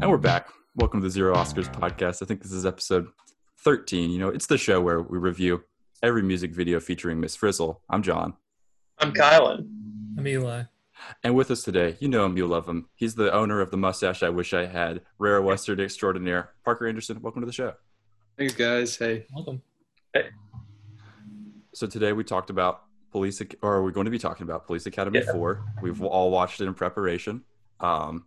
And we're back. Welcome to the Zero Oscars podcast. I think this is episode 13. You know, it's the show where we review every music video featuring Miss Frizzle. I'm John. I'm Kylan. I'm Eli. And with us today, you know him, you love him. He's the owner of the mustache I wish I had, rare Western extraordinaire. Parker Anderson, welcome to the show. Thanks, guys. Hey. Welcome. Hey. So today we talked about Police, Ac- or we're going to be talking about Police Academy Yeah. 4. We've all watched it in preparation. Um,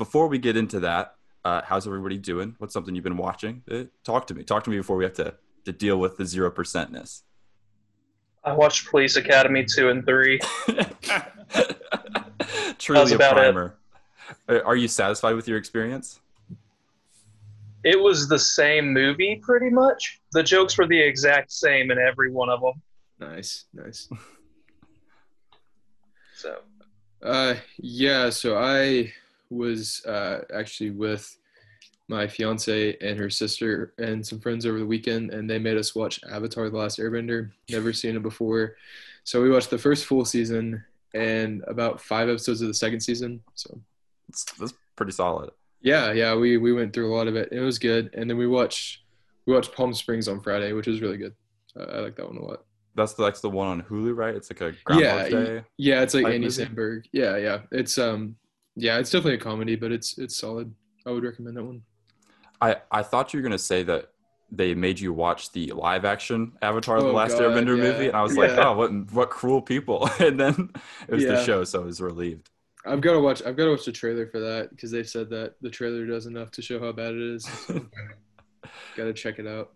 before we get into that, uh, how's everybody doing? What's something you've been watching? Uh, talk to me. Talk to me before we have to, to deal with the 0%ness. I watched Police Academy 2 and 3. Truly a about it. primer. Uh, Are you satisfied with your experience? It was the same movie pretty much. The jokes were the exact same in every one of them. Nice, nice. So, Uh, yeah. So I was uh, actually with my fiance and her sister and some friends over the weekend, and they made us watch Avatar: The Last Airbender. Never seen it before, so we watched the first full season and about five episodes of the second season. So It's, that's pretty solid. yeah, yeah, we we went through a lot of it. It was good, and then we watched we watched Palm Springs on Friday, which was really good. Uh, I like that one a lot. That's the, that's the one on Hulu, right? It's like a Groundhog Yeah, Day. Yeah, it's like Andy movie? Samberg. Yeah, yeah. It's um yeah, it's definitely a comedy, but it's it's solid. I would recommend that one. I, I thought you were going to say that they made you watch the live action Avatar: The Oh, Last God, Airbender yeah. movie, and I was like, oh, what what cruel people! And then it was the show, so I was relieved. I've got to watch I've got to watch the trailer for that because they said that the trailer does enough to show how bad it is. So got to check it out.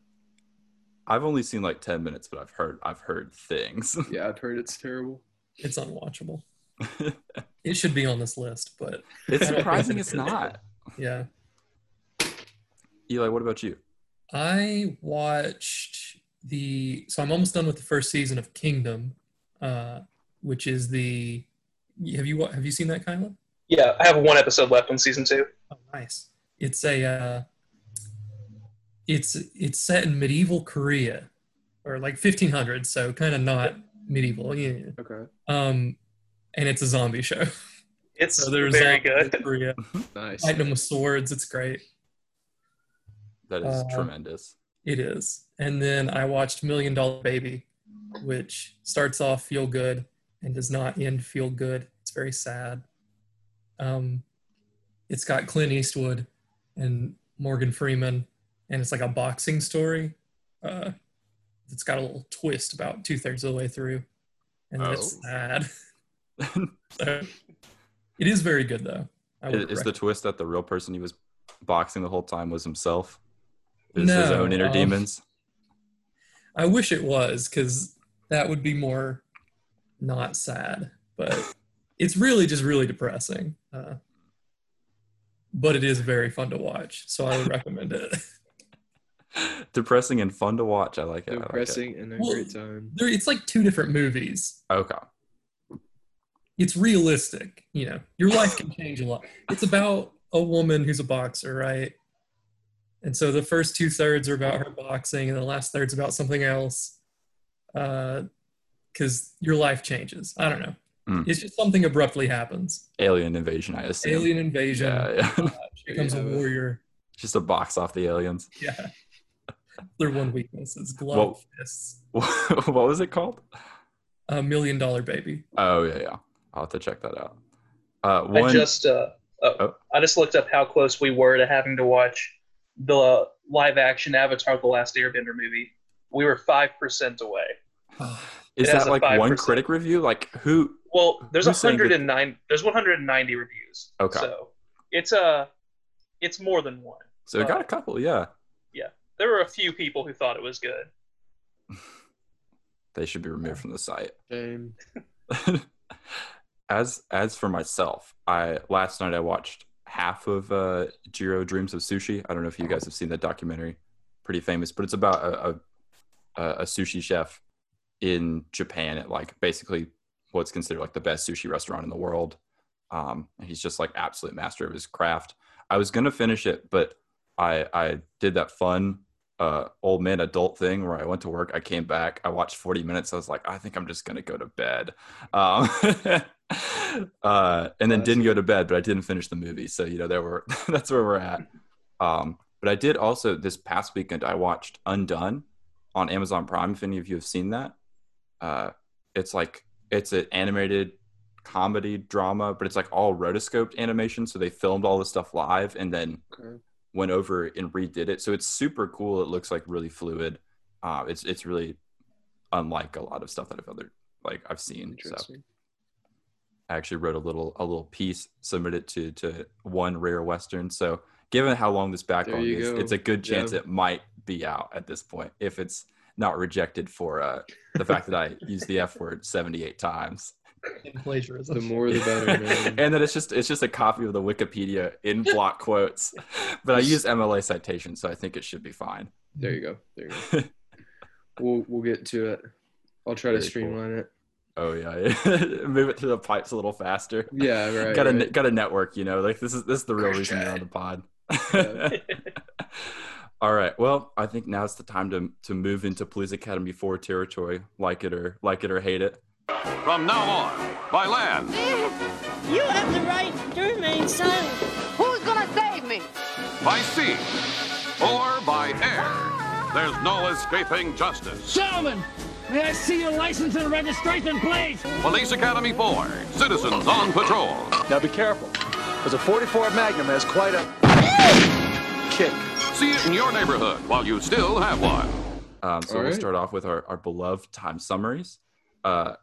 I've only seen like ten minutes, but I've heard I've heard things. Yeah, I've heard it's terrible. It's unwatchable. It should be on this list, but it's surprising it's not. yeah. Eli, what about you? I watched the so I'm almost done with the first season of Kingdom, uh, which is the have you wa- have you seen that Kylan? yeah, I have one episode left on season 2. Oh, nice. It's a uh, it's it's set in medieval Korea or like 1500s, so kind of not medieval. Yeah. Okay, Um, and it's a zombie show. It's So there's very zombies in good. Korea, nice. fighting them with swords. It's great. That is Uh, tremendous. It is. And then I watched Million Dollar Baby, which starts off feel good and does not end feel good. It's very sad. Um, it's got Clint Eastwood and Morgan Freeman, and it's like a boxing story. Uh, it's got a little twist about two thirds of the way through, and then it's Oh. sad. So, it is very good though. I would is the twist that the real person he was boxing the whole time was himself? Is his No, own inner um, demons? I wish it was because that would be more not sad, but it's really just really depressing. Uh, but it is very fun to watch, so I would recommend it. Depressing and fun to watch. I like it. I like it. Depressing and a Well, great time. There, it's like two different movies. Okay. It's realistic, you know. Your life can change a lot. It's about a woman who's a boxer, right? And so the first two thirds are about her boxing, and the last third's about something else. Because your life changes. I don't know. Mm. It's just something abruptly happens. Alien invasion, I assume. Alien invasion. Yeah, yeah. She becomes a warrior. Just a box off the aliens. Yeah. Their one weakness is glove Well- fists. what was it called? A million dollar baby. Oh yeah, yeah. I'll have to check that out. Uh, I just uh, oh, Oh. I just looked up how close we were to having to watch the live action Avatar: The Last Airbender movie. We were 5% away. is it that like one 5%. critic review? Like who? Well, there's Who's saying that- 109 there's 190 reviews. Okay. So, it's a it's more than one. So it got Uh, a couple. Yeah. Yeah, There were a few people who thought it was good. they should be removed from the site. Shame. as as for myself, I last night I watched half of uh, Jiro Dreams of Sushi. I don't know if you guys have seen that documentary, pretty famous, but it's about a, a a sushi chef in Japan at like basically what's considered like the best sushi restaurant in the world. Um, he's just like absolute master of his craft. I was gonna finish it, but I I did that fun uh old man adult thing where I went to work, I came back, I watched 40 minutes, I was like, I think I'm just gonna go to bed. Um uh, and then didn't go to bed, but I didn't finish the movie. So you know, there were that's where we're at. Um, but I did also this past weekend. I watched Undone on Amazon Prime. If any of you have seen that, uh, it's like it's an animated comedy drama, but it's like all rotoscoped animation. So they filmed all the stuff live and then Okay. went over and redid it. So it's super cool. It looks like really fluid. Uh, it's it's really unlike a lot of stuff that I've other like I've seen. So. I actually wrote a little a little piece, submitted to to one rare western. So given how long this backlog you is, go. it's a good chance Yeah. it might be out at this point if it's not rejected for uh, the fact that I used the F word seventy eight times. in plagiarism. The more the better, man. and then it's just it's just a copy of the Wikipedia in block quotes, but I use MLA citation, so I think it should be fine. There you go. There you go. we'll we'll get to it. I'll try to Very cool. streamline it. Oh yeah, move it through the pipes a little faster. Yeah, right. got a right. got a network, you know. Like this is this is the real reason you're on the pod. Yeah. All right. Well, I think now's the time to to move into Police Academy 4 territory, like it or like it or hate it. From now on, by land, You have the right to remain silent. Who's gonna save me? by sea, or by air, there's no escaping justice. Gentlemen, may I see your license and registration, please? Police Academy 4, citizens on patrol. Now be careful, because a 44 Magnum has quite a kick. See it in your neighborhood while you still have one. Um, so All we'll right. start off with our, our beloved time summaries. Uh,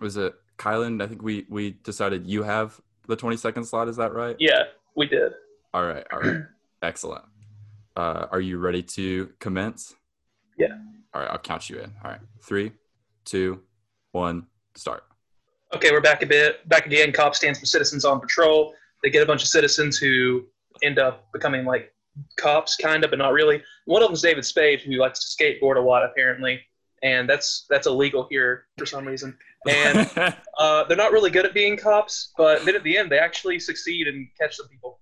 was it Kylan? I think we we decided you have the 20 second slot. Is that right? yeah, we did. All right. All right. Excellent. Uh, are you ready to commence? Yeah. All right. I'll count you in. All right. Three, two, one, start. Okay, we're back a bit. Back again. Cop stands for citizens on patrol. They get a bunch of citizens who end up becoming like cops, kind of, but not really. One of them is David Spade, who likes to skateboard a lot, apparently, and that's that's illegal here for some reason. And uh, they're not really good at being cops, but then at the end, they actually succeed and catch some people.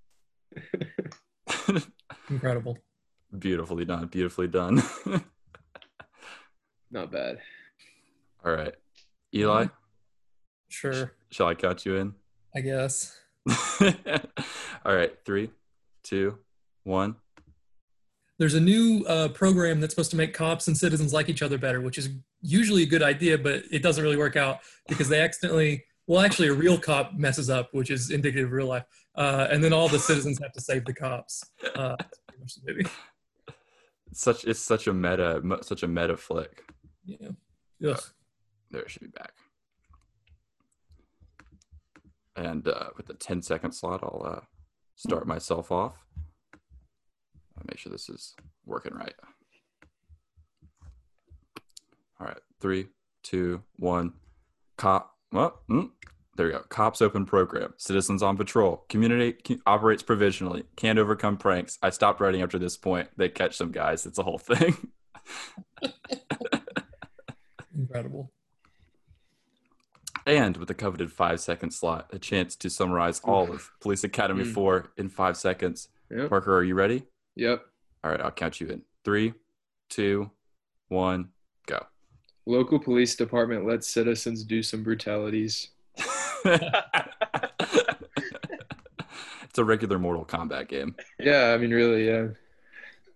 Incredible. beautifully done. Beautifully done. Not bad. All right. Eli, Sure, shall I count you in? I guess. All right. Three, two, one. There's a new uh, program that's supposed to make cops and citizens like each other better, which is usually a good idea, but it doesn't really work out because they accidentally, well, actually, a real cop messes up, which is indicative of real life. Uh, and then all the citizens have to save the cops. Uh, that's pretty much the movie. It's such it's such a meta such a meta flick. Yeah. Ugh. There it should be back. And uh, with the 10 second slot, I'll uh, start myself off. I'll make sure this is working right. All right, three, two, one. Cop. Well, mm, there we go. Cops open program. Citizens on patrol. Community co- operates provisionally. Can't overcome pranks. I stopped writing after this point. They catch some guys. It's a whole thing. Incredible. And with the coveted five second slot, a chance to summarize all of Police Academy Mm. 4 in five seconds. Yep. Parker, are you ready? Yep. All right, I'll count you in. Three, two, one, go. Local police department lets citizens do some brutalities. it's a regular Mortal Kombat game. Yeah, I mean, really, yeah.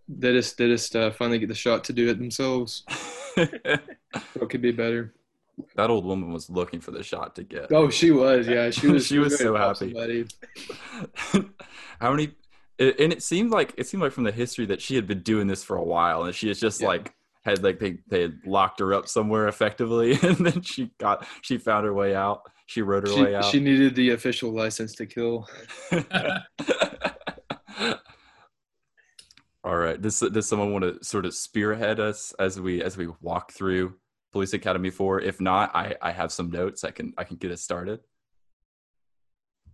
They just they just uh, finally get the shot to do it themselves. What could be better? that old woman was looking for the shot to get. Oh, she was. Yeah, she was. She was so happy. How many? And it seemed like it seemed like from the history that she had been doing this for a while, and she is just Yeah. like had like they they had locked her up somewhere effectively, and then she got she found her way out. She wrote her way out. she needed the official license to kill. All right. Does does someone want to sort of spearhead us as we as we walk through Police Academy Four? If not, I I have some notes. I can I can get us started.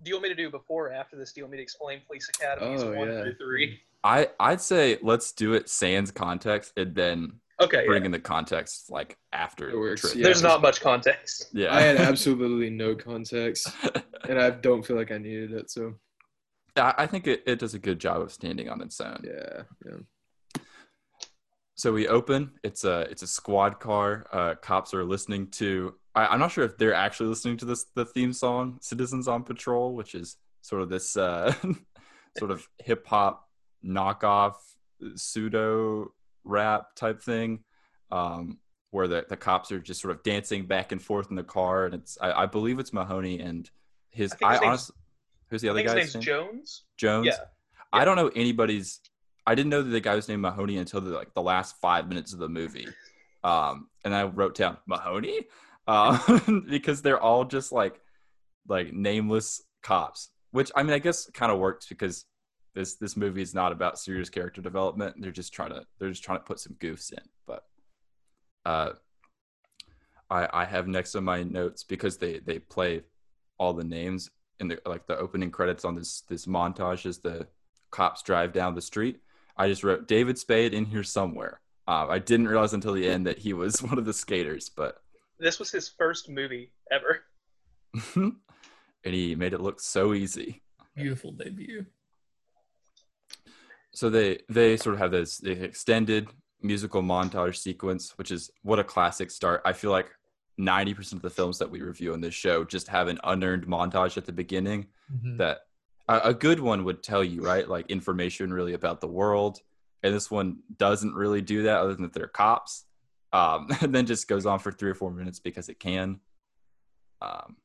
Do you want me to do before or after this? Do you want me to explain Police Academies Oh, one yeah. through three? I I'd say let's do it sans context and then Okay. bring yeah. in the context like after. It works, yeah. There's not much context. Yeah. I had absolutely no context, and I don't feel like I needed it. So I I think it, it does a good job of standing on its own. yeah, yeah. So we open. It's a it's a squad car. Uh, cops are listening to. I, I'm not sure if they're actually listening to this the theme song "Citizens on Patrol," which is sort of this uh, sort of hip hop knockoff pseudo rap type thing, um, where the the cops are just sort of dancing back and forth in the car, and it's I, I believe it's Mahoney and his. I I, honestly, who's the I other think his guy's name's name? Jones. Jones. Yeah. I don't know anybody's. I didn't know that the guy was named Mahoney until the, like the last five minutes of the movie, um, and I wrote down Mahoney um, because they're all just like like nameless cops. Which I mean, I guess kind of works because this this movie is not about serious character development. They're just trying to they're just trying to put some goofs in. But uh, I I have next to my notes because they they play all the names in the like the opening credits on this this montage as the cops drive down the street. I just wrote David Spade in here somewhere. Uh, I didn't realize until the end that he was one of the skaters, but This was his first movie ever. and he made it look so easy. Beautiful debut. So they they sort of have this this extended musical montage sequence, which is what a classic start. I feel like ninety percent of the films that we review on this show just have an unearned montage at the beginning Mhm. that a, a good one would tell you, right? Like information really about the world. And this one doesn't really do that other than that they're cops. Um, and then just goes on for three or four minutes because it can. Um,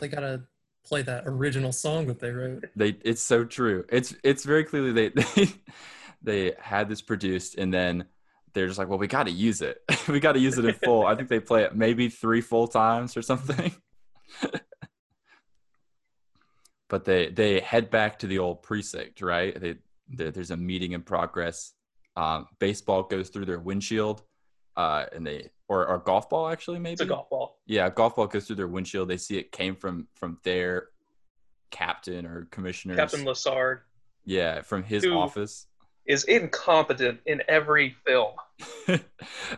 They gotta play that original song that they wrote. they it's so true. It's it's very clearly they they they had this produced and then they're just like, well, we got to use it. we got to use it in full. I think they play it maybe three full times or something. But they they head back to the old precinct, right? They, there there's a meeting in progress. Um, baseball goes through their windshield, uh, and they or, or golf ball actually maybe It's a golf ball. yeah, a golf ball goes through their windshield. They see it came from from their captain or commissioner. Captain Lassard Yeah, from his office. is incompetent in every film.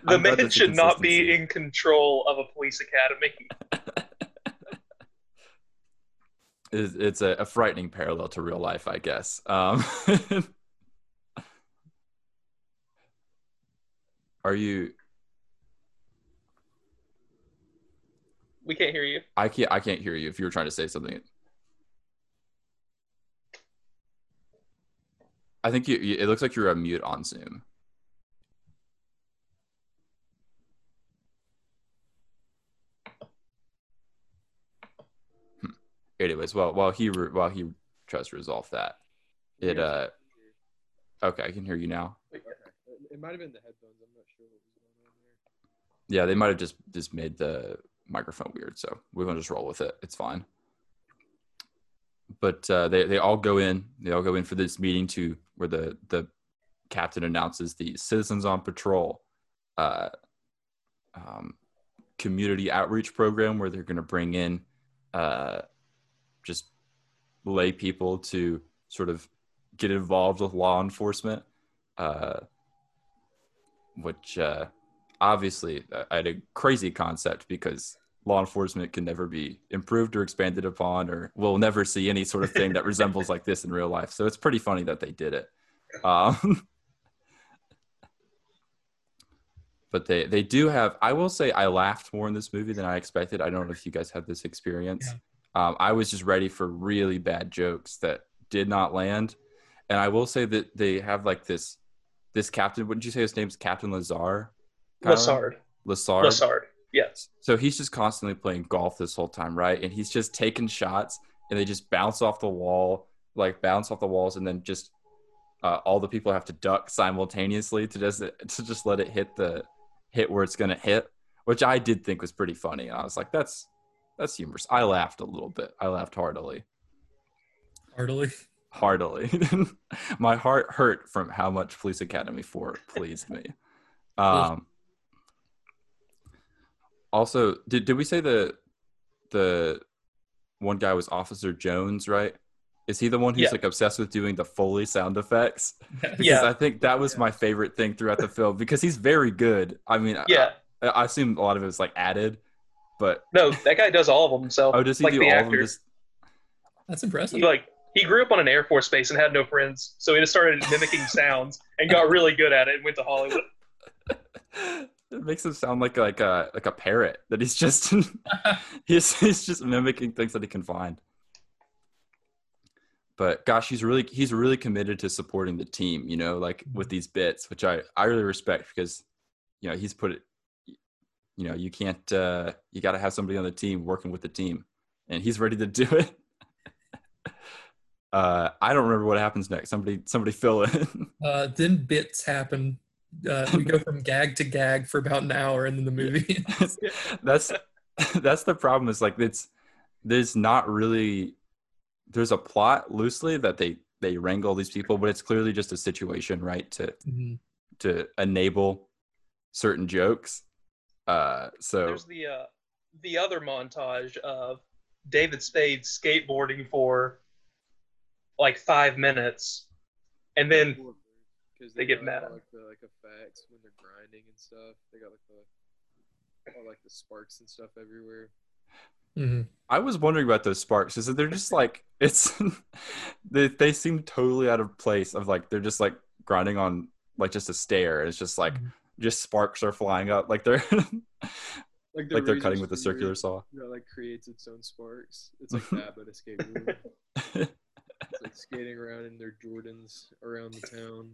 The man should not be in control of a police academy. It's, it's a, a frightening parallel to real life, I guess. Um, are you? We can't hear you. I can't. I can't hear you. If you were trying to say something, I think you. you it looks like you're on mute on Zoom. Anyways, well, while he re- while he tries to resolve that, it uh. Okay, I can hear you now. It might have been the headphones. I'm not sure what was going on there. Yeah, they might have just just made the microphone weird, so we're gonna just roll with it. It's fine. But uh, they they all go in. They all go in for this meeting to where the the captain announces the citizens on patrol uh, um, community outreach program where they're going to bring in uh, just lay people to sort of get involved with law enforcement, uh, which uh, obviously I had a crazy concept because law enforcement can never be improved or expanded upon, or we'll never see any sort of thing that resembles like this in real life. So it's pretty funny that they did it. Um, but they they do have. I will say I laughed more in this movie than I expected. I don't know if you guys had this experience. Um, I was just ready for really bad jokes that did not land, and I will say that they have like this this captain. Wouldn't you say his name's Captain Lazar? Kyra? Lassard. Lassard. Lassard. Yes. So he's just constantly playing golf this whole time, right? And he's just taking shots, and they just bounce off the wall, like bounce off the walls, and then just uh, all the people have to duck simultaneously to just to just let it hit the hit where it's gonna hit, which I did think was pretty funny. And I was like, that's that's humorous. I laughed a little bit. I laughed heartily, Heartily. heartily. My heart hurt from how much Police Academy Four pleased me. Um, also, did did we say the the one guy was Officer Jones, right? Is he the one who's Yeah. like obsessed with doing the Foley sound effects? Because Yeah. I think that was my favorite thing throughout the film because he's very good. I mean, Yeah. I, I assume a lot of it was like added, but No, that guy does all of them himself. oh, does he like do the all actor. of them? Just That's impressive. He like he grew up on an Air Force base and had no friends, so he just started mimicking sounds and got really good at it and went to Hollywood. It makes him sound like like a like a parrot that he's just he's he's just mimicking things that he can find. But gosh, he's really he's really committed to supporting the team, you know, like with mm-hmm. these bits, which I I really respect because you know, he's put it you know, you can't uh you got to have somebody on the team working with the team and he's ready to do it. uh I don't remember what happens next. Somebody somebody fill in. Uh, then bits happen. Uh, we go from gag to gag for about an hour, and then the movie. that's that's the problem is like it's there's not really there's a plot loosely that they they wrangle these people but it's clearly just a situation right to Mhm. to enable certain jokes uh so There's the uh, the other montage of David Spade skateboarding for like five minutes, and then Because They get mad at like the like effects when they're grinding and stuff. They got like the all, like the sparks and stuff everywhere. Mhm. i was wondering about those sparks is that they're just like it's they, they seem totally out of place of like they're just like grinding on like just a stair it's just like Mhm. Just sparks are flying up like they're Like, like they're cutting with a circular saw That like creates its own sparks. It's like that, but a skateboard. It's like skating around in their Jordans around the town.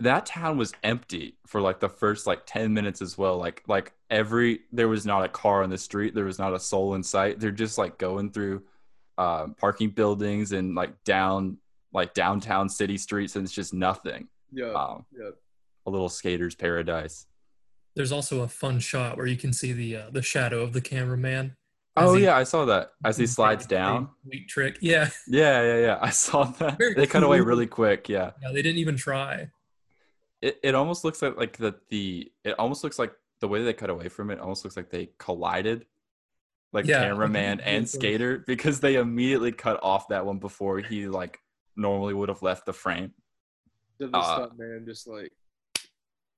that town was empty for like the first like 10 minutes as well like like every there was not a car on the street there was not a soul in sight they're just like going through uh, parking buildings and like down like downtown city streets and it's just nothing Yeah, um, yeah. a little skater's paradise There's also a fun shot where you can see the uh, the shadow of the cameraman. as oh he- yeah i saw that as he slides down Sweet trick. Yeah. yeah yeah yeah i saw that Very they cut away really quick yeah Yeah. They didn't even try. it, it almost looks like like the the it almost looks like the way they cut away from it almost looks like they collided like Yeah. cameraman and skater because they immediately cut off that one before he like normally would have left the frame Then the Uh, stunt man just like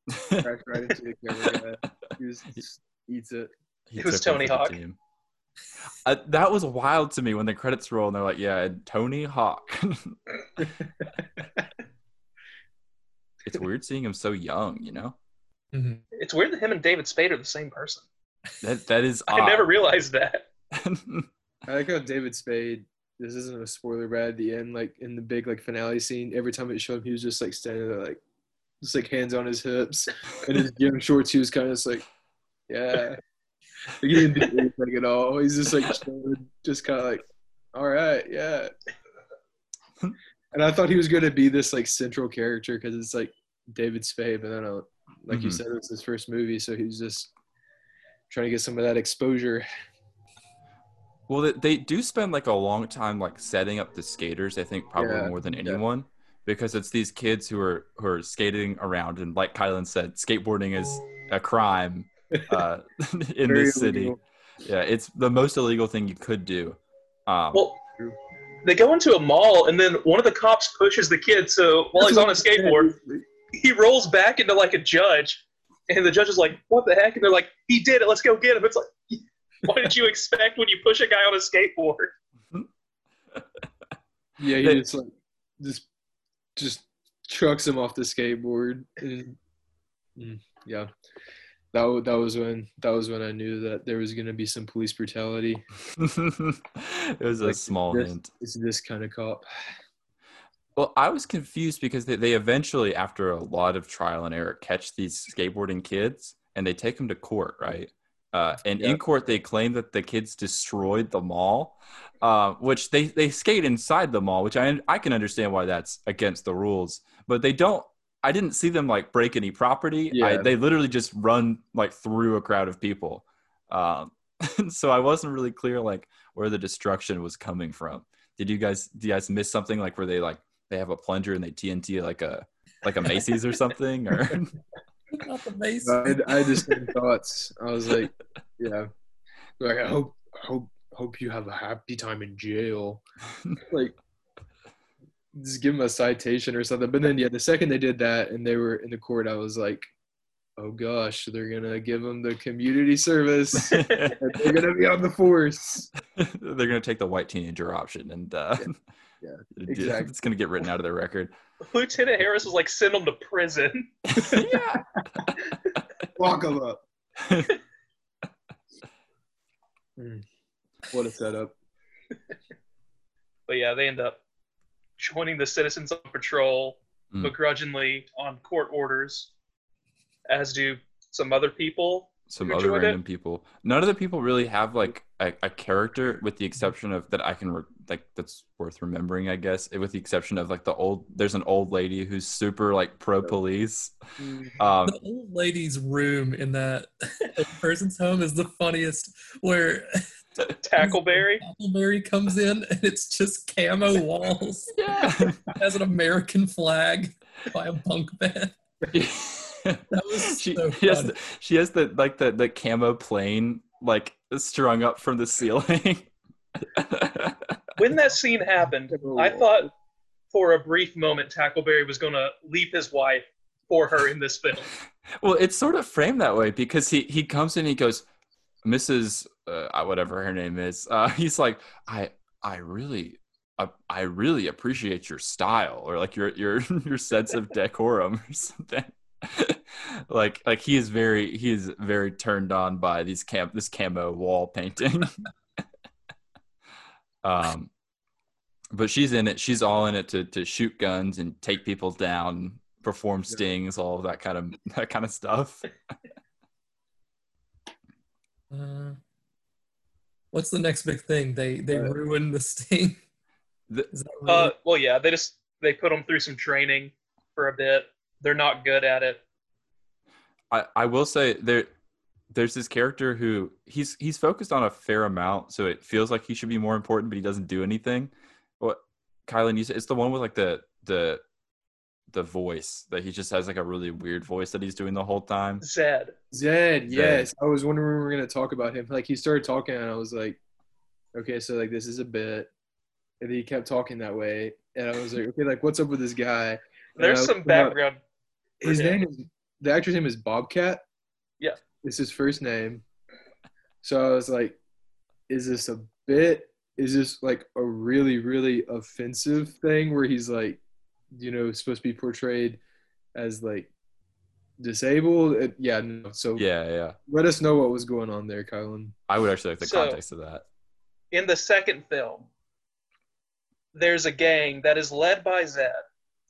crashed right into the camera guy. He just, just eats it. He It was Tony Hawk. team. Uh, that was wild to me when the credits roll and they're like yeah and tony hawk it's weird seeing him so young you know Mhm. it's weird that him and David Spade are the same person. that that is I never realized that. I like how David Spade. This isn't a spoiler, but at the end, like in the big like finale scene, every time it showed him, he was just like standing there, like just like hands on his hips, and his gym shorts. He was kind of just like, yeah. Like, he didn't do anything at all. He's just like just kind of like, all right, yeah. And I thought he was gonna be this like central character because it's like David Spade, but then, uh, like you Mhm. said, was his first movie, so he's just trying to get some of that exposure. Well, they, they do spend like a long time like setting up the skaters. I think probably Yeah, more than yeah. anyone, because it's these kids who are who are skating around, and like Kylan said, skateboarding is a crime uh, in Very this city. illegal. Yeah, it's the most illegal thing you could do. Um, Well, they go into a mall, and then one of the cops pushes the kid. So while he's on a skateboard, he rolls back into like a judge, and the judge is like, "What the heck?" And they're like, "He did it. Let's go get him." It's like, what did you expect when you push a guy on a skateboard? Yeah, he just like just just trucks him off the skateboard. And, Mm, yeah, that that was when that was when I knew that there was gonna be some police brutality. it was a small this, hint. It's this kind of cop. Well, I was confused because they, they eventually, after a lot of trial and error, catch these skateboarding kids and they take them to court, right? Uh, and Yeah. in court, they claim that the kids destroyed the mall, uh, which they, they skate inside the mall, which I I can understand why that's against the rules, but they don't. I didn't see them like break any property. I, they literally just run like through a crowd of people. Um, so I wasn't really clear like where the destruction was coming from. Did you guys do you guys miss something like where they like they have a plunger and they TNT like a like a Macy's or something or Not the base. I had, I had the same thoughts. I was like, yeah, like I hope hope hope you have a happy time in jail. like just give him a citation or something. But then yeah, the second they did that and they were in the court, I was like, oh gosh, they're gonna give him the community service. they're gonna be on the force. They're gonna take the white teenager option, and uh, Yeah, it- exactly. it's gonna get written out of their record. Lieutenant Harris was like, send him to prison. yeah. Lock him up. Hmm. What a setup. But yeah, they end up joining the citizens on patrol Mm. begrudgingly on court orders, as do some other people. Some other enjoyed it? random people. None of the people really have like a, a character, with the exception of that I can re- like that's worth remembering, I guess. With the exception of like the old, there's an old lady who's super like pro police. Um, the old lady's room in that person's home is the funniest where Tackleberry. Tackleberry comes in and it's just camo walls. yeah. has an American flag by a bunk bed. That was she, so she has the, she has the like the the camo plane like strung up from the ceiling. When that scene happened, I thought for a brief moment Tackleberry was going to leave his wife for her in this film. well, it's sort of framed that way because he he comes in and he goes, Mrs. Uh, whatever her name is. Uh, he's like, I I really. Uh, I really appreciate your style, or like your your your sense of decorum, or something. like like he is very he is very turned on by these cam this camo wall painting. Um, but she's in it. She's all in it to to shoot guns and take people down, perform stings, all of that kind of that kind of stuff. Uh, what's the next big thing? They they Uh, ruin the sting. The- Uh, well, yeah, they just they put them through some training for a bit. They're not good at it. I, I will say there there's this character who he's he's focused on a fair amount, so it feels like he should be more important, but he doesn't do anything. What Kylan, you said it's the one with like the the the voice that he just has like a really weird voice that he's doing the whole time. Zed. Zed, yes. I was wondering when we were gonna talk about him. Like he started talking, and I was like, okay, so like this is a bit, and he kept talking that way, and I was like, okay, like what's up with this guy? And There's some looked him background. His name is the actor's name is Bobcat. Yeah. It's his first name. So I was like, is this a bit? Is this like a really, really offensive thing where he's like, you know, supposed to be portrayed as like disabled? It, yeah, no. So Yeah, yeah. let us know what was going on there, Kylan. I would actually like the So- context of that. In the second film, there's a gang that is led by Zed.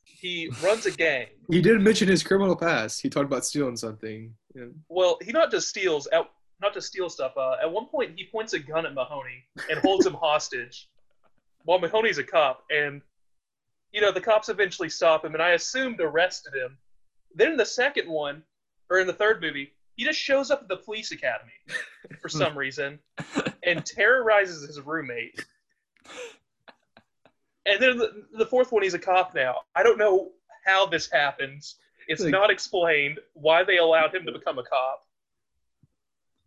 He runs a gang. He did mention his criminal past. He talked about stealing something. Yeah. Well, he not just steals at not just steal stuff. Uh, at one point, he points a gun at Mahoney and holds him hostage, while Mahoney's a cop. And you know the cops eventually stop him, and I assumed arrested him. Then in the second one, or in the third movie, he just shows up at the police academy for some reason and terrorizes his roommate. And then the, the fourth one, he's a cop now. I don't know how this happens. It's Like- not explained why they allowed him to become a cop,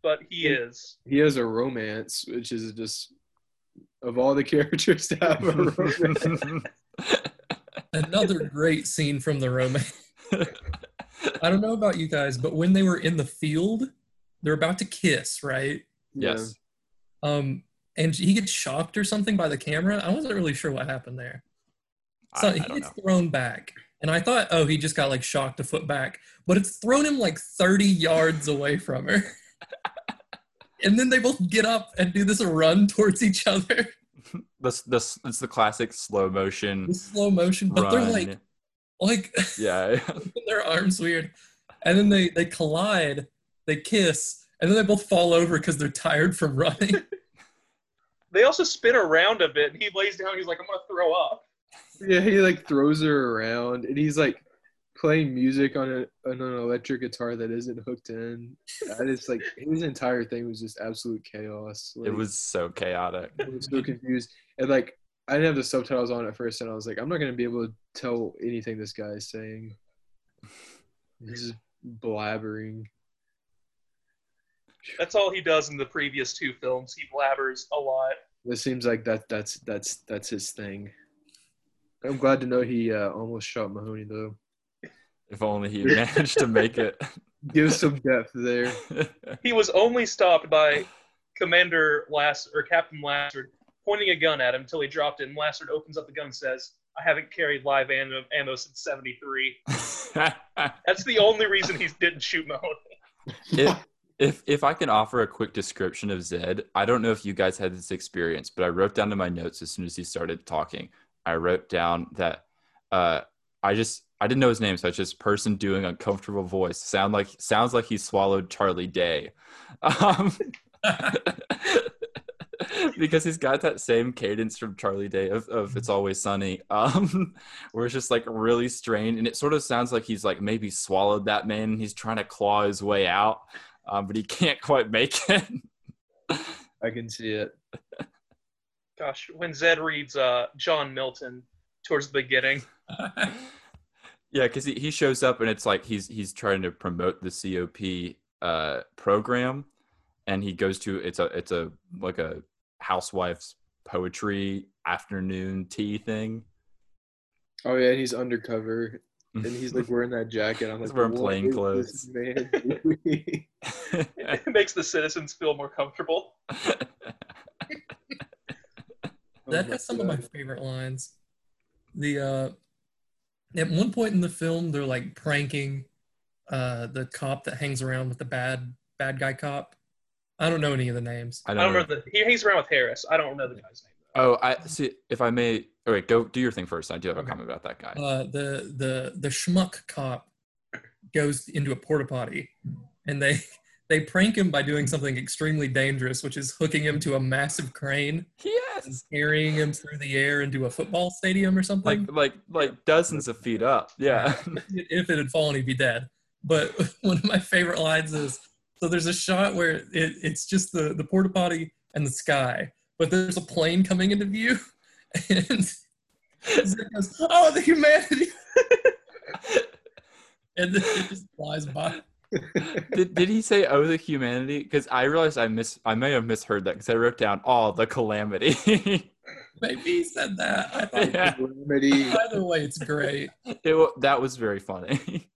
but he is. He has a romance, which is just of all the characters to have a romance. Another great scene from the romance. I don't know about you guys, but when they were in the field, they're about to kiss, right? yes. Um, and he gets shocked or something by the camera. I wasn't really sure what happened there. So I, he I don't gets know. thrown back, and I thought, oh, he just got like shocked a foot back, but it's thrown him like 30 yards away from her. and then they both get up and do this run towards each other, This this it's the classic slow motion in slow motion, but run. they're like, like yeah. their arms weird, and then they they collide, they kiss, and then they both fall over because they're tired from running. They also spin around a bit, and he lays down. He's like, "I'm gonna throw up." Yeah, he like throws her around, and he's like playing music on, a, on an electric guitar that isn't hooked in. And it's like his entire thing was just absolute chaos. it was so chaotic. I was so confused, and like I didn't have the subtitles on at first, and I was like, I'm not gonna be able to tell anything this guy is saying. He's just blabbering. That's all he does in the previous two films. He blabbers a lot. It seems like that that's that's that's his thing. I'm glad to know he uh, almost shot Mahoney though. If only he managed to make it. Give some depth there. He was only stopped by Commander Lass or Captain Lassard pointing a gun at him until he dropped it, and Lassard opens up the gun and says, I haven't carried live ammo, ammo since 73. That's the only reason he didn't shoot Mahoney. if, if if I can offer a quick description of Zed, I don't know if you guys had this experience, but I wrote down in my notes as soon as he started talking. I wrote down that uh, I just I didn't know his name, so it's just person doing uncomfortable voice. Sound like sounds like he swallowed Charlie Day. Um, because he's got that same cadence from Charlie Day of, of It's Always Sunny, um, where it's just like really strained, and it sort of sounds like he's like maybe swallowed that man. And he's trying to claw his way out, um, but he can't quite make it. I can see it. Gosh, when Zed reads uh, John Milton towards the beginning, yeah, because he, he shows up and it's like he's he's trying to promote the COP uh, program, and he goes to it's a it's a like a housewife's poetry afternoon tea thing. Oh yeah, and he's undercover, and he's like wearing that jacket. I'm like, wearing what plain is clothes. this man doing? it makes the citizens feel more comfortable. Oh that has some of my favorite lines. The uh at one point in the film they're like pranking uh the cop that hangs around with the bad bad guy cop. I don't know any of the names. I I don't, don't know. remember the. He hangs around with Harris. I don't know the guy's name. Oh, I see. If I may, oh wait, go do your thing first. I do have a Okay. comment about that guy. Uh the the the schmuck cop goes into a porta potty and they they prank him by doing something extremely dangerous, which is hooking him to a massive crane yes, carrying him through the air into a football stadium or something. like like like dozens of feet up. Yeah. if it had fallen, he'd be dead. But one of my favorite lines is so there's a shot where it, it's just the, the porta potty and the sky, but there's a plane coming into view, and Zed goes, "Oh, the humanity!" and then it just flies by. did, did he say oh the humanity because i realized i miss i may have misheard that because i wrote down oh the calamity Maybe he said that. I thought yeah, Calamity. either way, it's great. it, that was very funny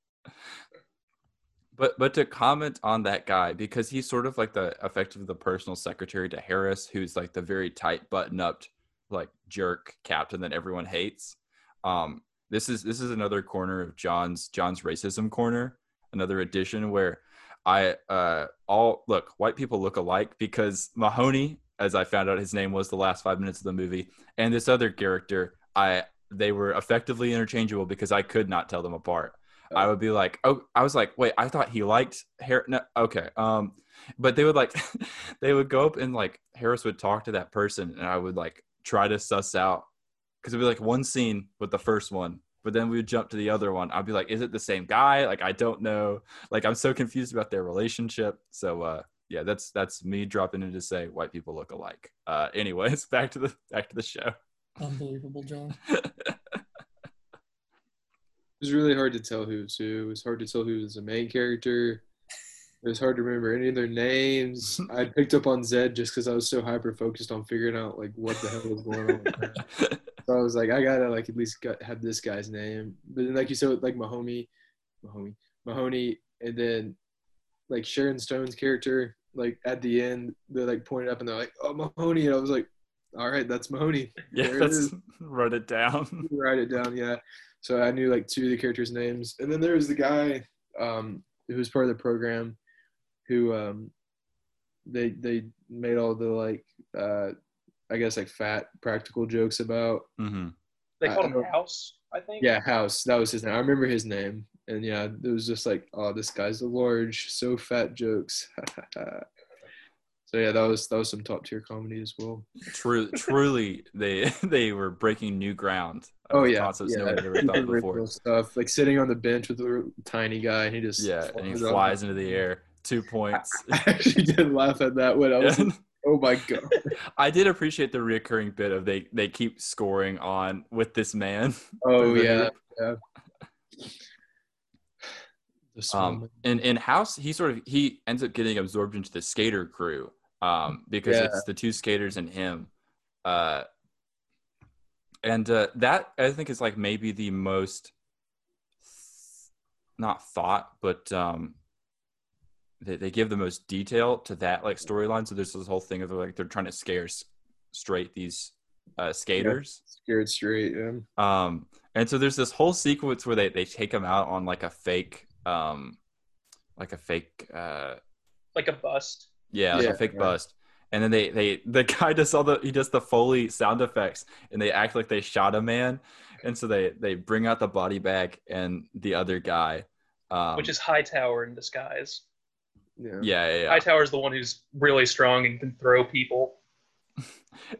but but to comment on that guy because he's sort of like the effectively the personal secretary to harris who's like the very tight button up like jerk captain that everyone hates um this is this is another corner of john's john's racism corner another edition where I uh all look white people look alike because Mahoney, as I found out his name was the last five minutes of the movie, and this other character, I they were effectively interchangeable because I could not tell them apart. I would be like, oh, I was like, wait, I thought he liked Harris. No, okay, um, but they would like, they would go up and like Harris would talk to that person, and I would like try to suss out because it'd be like one scene with the first one, but then we would jump to the other one. I'd be like, is it the same guy? Like, I don't know. Like, I'm so confused about their relationship. So, uh, yeah, that's that's me dropping in to say white people look alike. Uh, anyways, back to the back to the show. Unbelievable, John. It was really hard to tell who was who. It was hard to tell who was the main character. It was hard to remember any of their names. I picked up on Zed just because I was so hyper focused on figuring out like what the hell was going on. So I was like, I gotta like at least got, have this guy's name. But then like you said, like Mahoney, Mahoney, Mahoney, and then like Sharon Stone's character, like at the end, they like pointed up and they're like, "Oh, Mahoney," and I was like, "All right, that's Mahoney." yeah, There it let's is. run it down. write it down yeah so i knew like two of the characters names and then there was the guy um who was part of the program who um they they made all the like uh i guess like fat practical jokes about hmm They called I him don't- House, I think. yeah house that was his name i remember his name and yeah it was just like oh this guy's a large so fat jokes so yeah that was that was some top tier comedy as well True, truly, they they were breaking new ground. Oh yeah, concepts yeah. nobody ever thought before. Stuff like sitting on the bench with a tiny guy, and he just Yeah, and he flies up. into the air, two points. I actually did laugh at that when I was, like, oh my god. I did appreciate the reoccurring bit of they they keep scoring on with this man. Oh yeah, yeah. Um, in in House, he sort of he ends up getting absorbed into the skater crew um, because Yeah. it's the two skaters and him. Uh, and uh, that I think is like maybe the most not thought, but um, they, they give the most detail to that like storyline. So there's this whole thing of like they're trying to scare s- straight these uh, skaters. Scared straight. Yeah. Um, and so there's this whole sequence where they, they take them out on like a fake, um, like a fake, uh, Like a bust. Yeah, like Yeah, a fake yeah. bust. And then they, they, the guy does all the, he does the Foley sound effects and they act like they shot a man. And so they, they bring out the body bag and the other guy, um, which is Hightower in disguise. Yeah. yeah, yeah, yeah. Hightower's the one who's really strong and can throw people.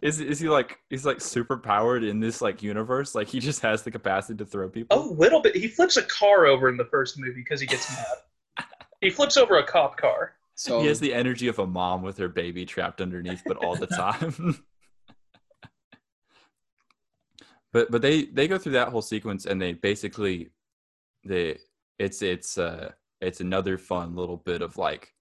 Is, is he like, he's like super powered in this like universe? Like he just has the capacity to throw people? A little bit. He flips a car over in the first movie because he gets mad. he flips over a cop car. So he has the energy of a mom with her baby trapped underneath, but all the time. but but they they go through that whole sequence and they basically they it's it's uh it's another fun little bit of like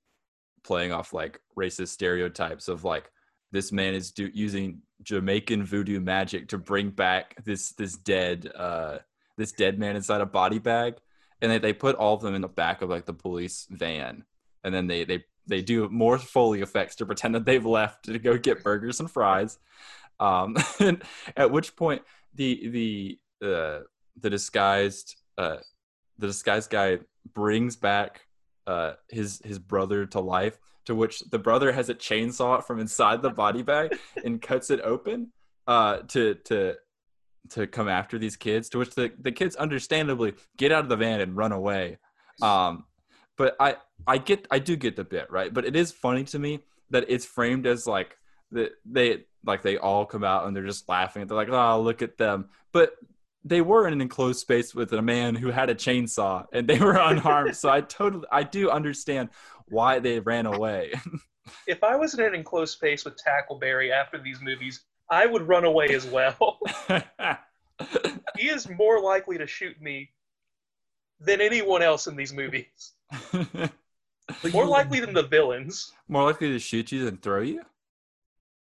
playing off like racist stereotypes of like this man is do, using Jamaican voodoo magic to bring back this this dead uh this dead man inside a body bag and they, they put all of them in the back of like the police van and then they they they do more foley effects to pretend that they've left to go get burgers and fries. Um and at which point the the uh the disguised uh the disguised guy brings back uh his his brother to life to which the brother has a chainsaw from inside the body bag and cuts it open uh to to to come after these kids to which the, the kids understandably get out of the van and run away. Um but i i get i do get the bit right? But it is funny to me that it's framed as like that they like they all come out and they're just laughing. They're like oh look at them. But they were in an enclosed space with a man who had a chainsaw and they were unharmed. So i totally i do understand why they ran away. If I was in an enclosed space with Tackleberry after these movies, I would run away as well. he is more likely to shoot me than anyone else in these movies. More likely than the villains. more likely to shoot you than throw you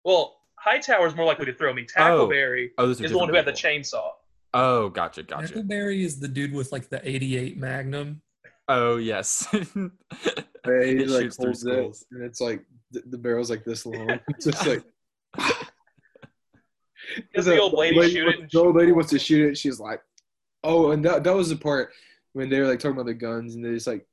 Well, Hightower is more likely to throw me. Tackleberry oh, oh those are is the one who different had the chainsaw. oh gotcha gotcha Tackleberry is the dude with like the 88 Magnum. oh yes Yeah, he It like shoots through holds it, and it's like the, the barrel's like this long. It's just like. Does the old lady shoot it? The old lady wants to shoot it. She's like, "Oh," and that that was the part when they were like talking about the guns, and they just like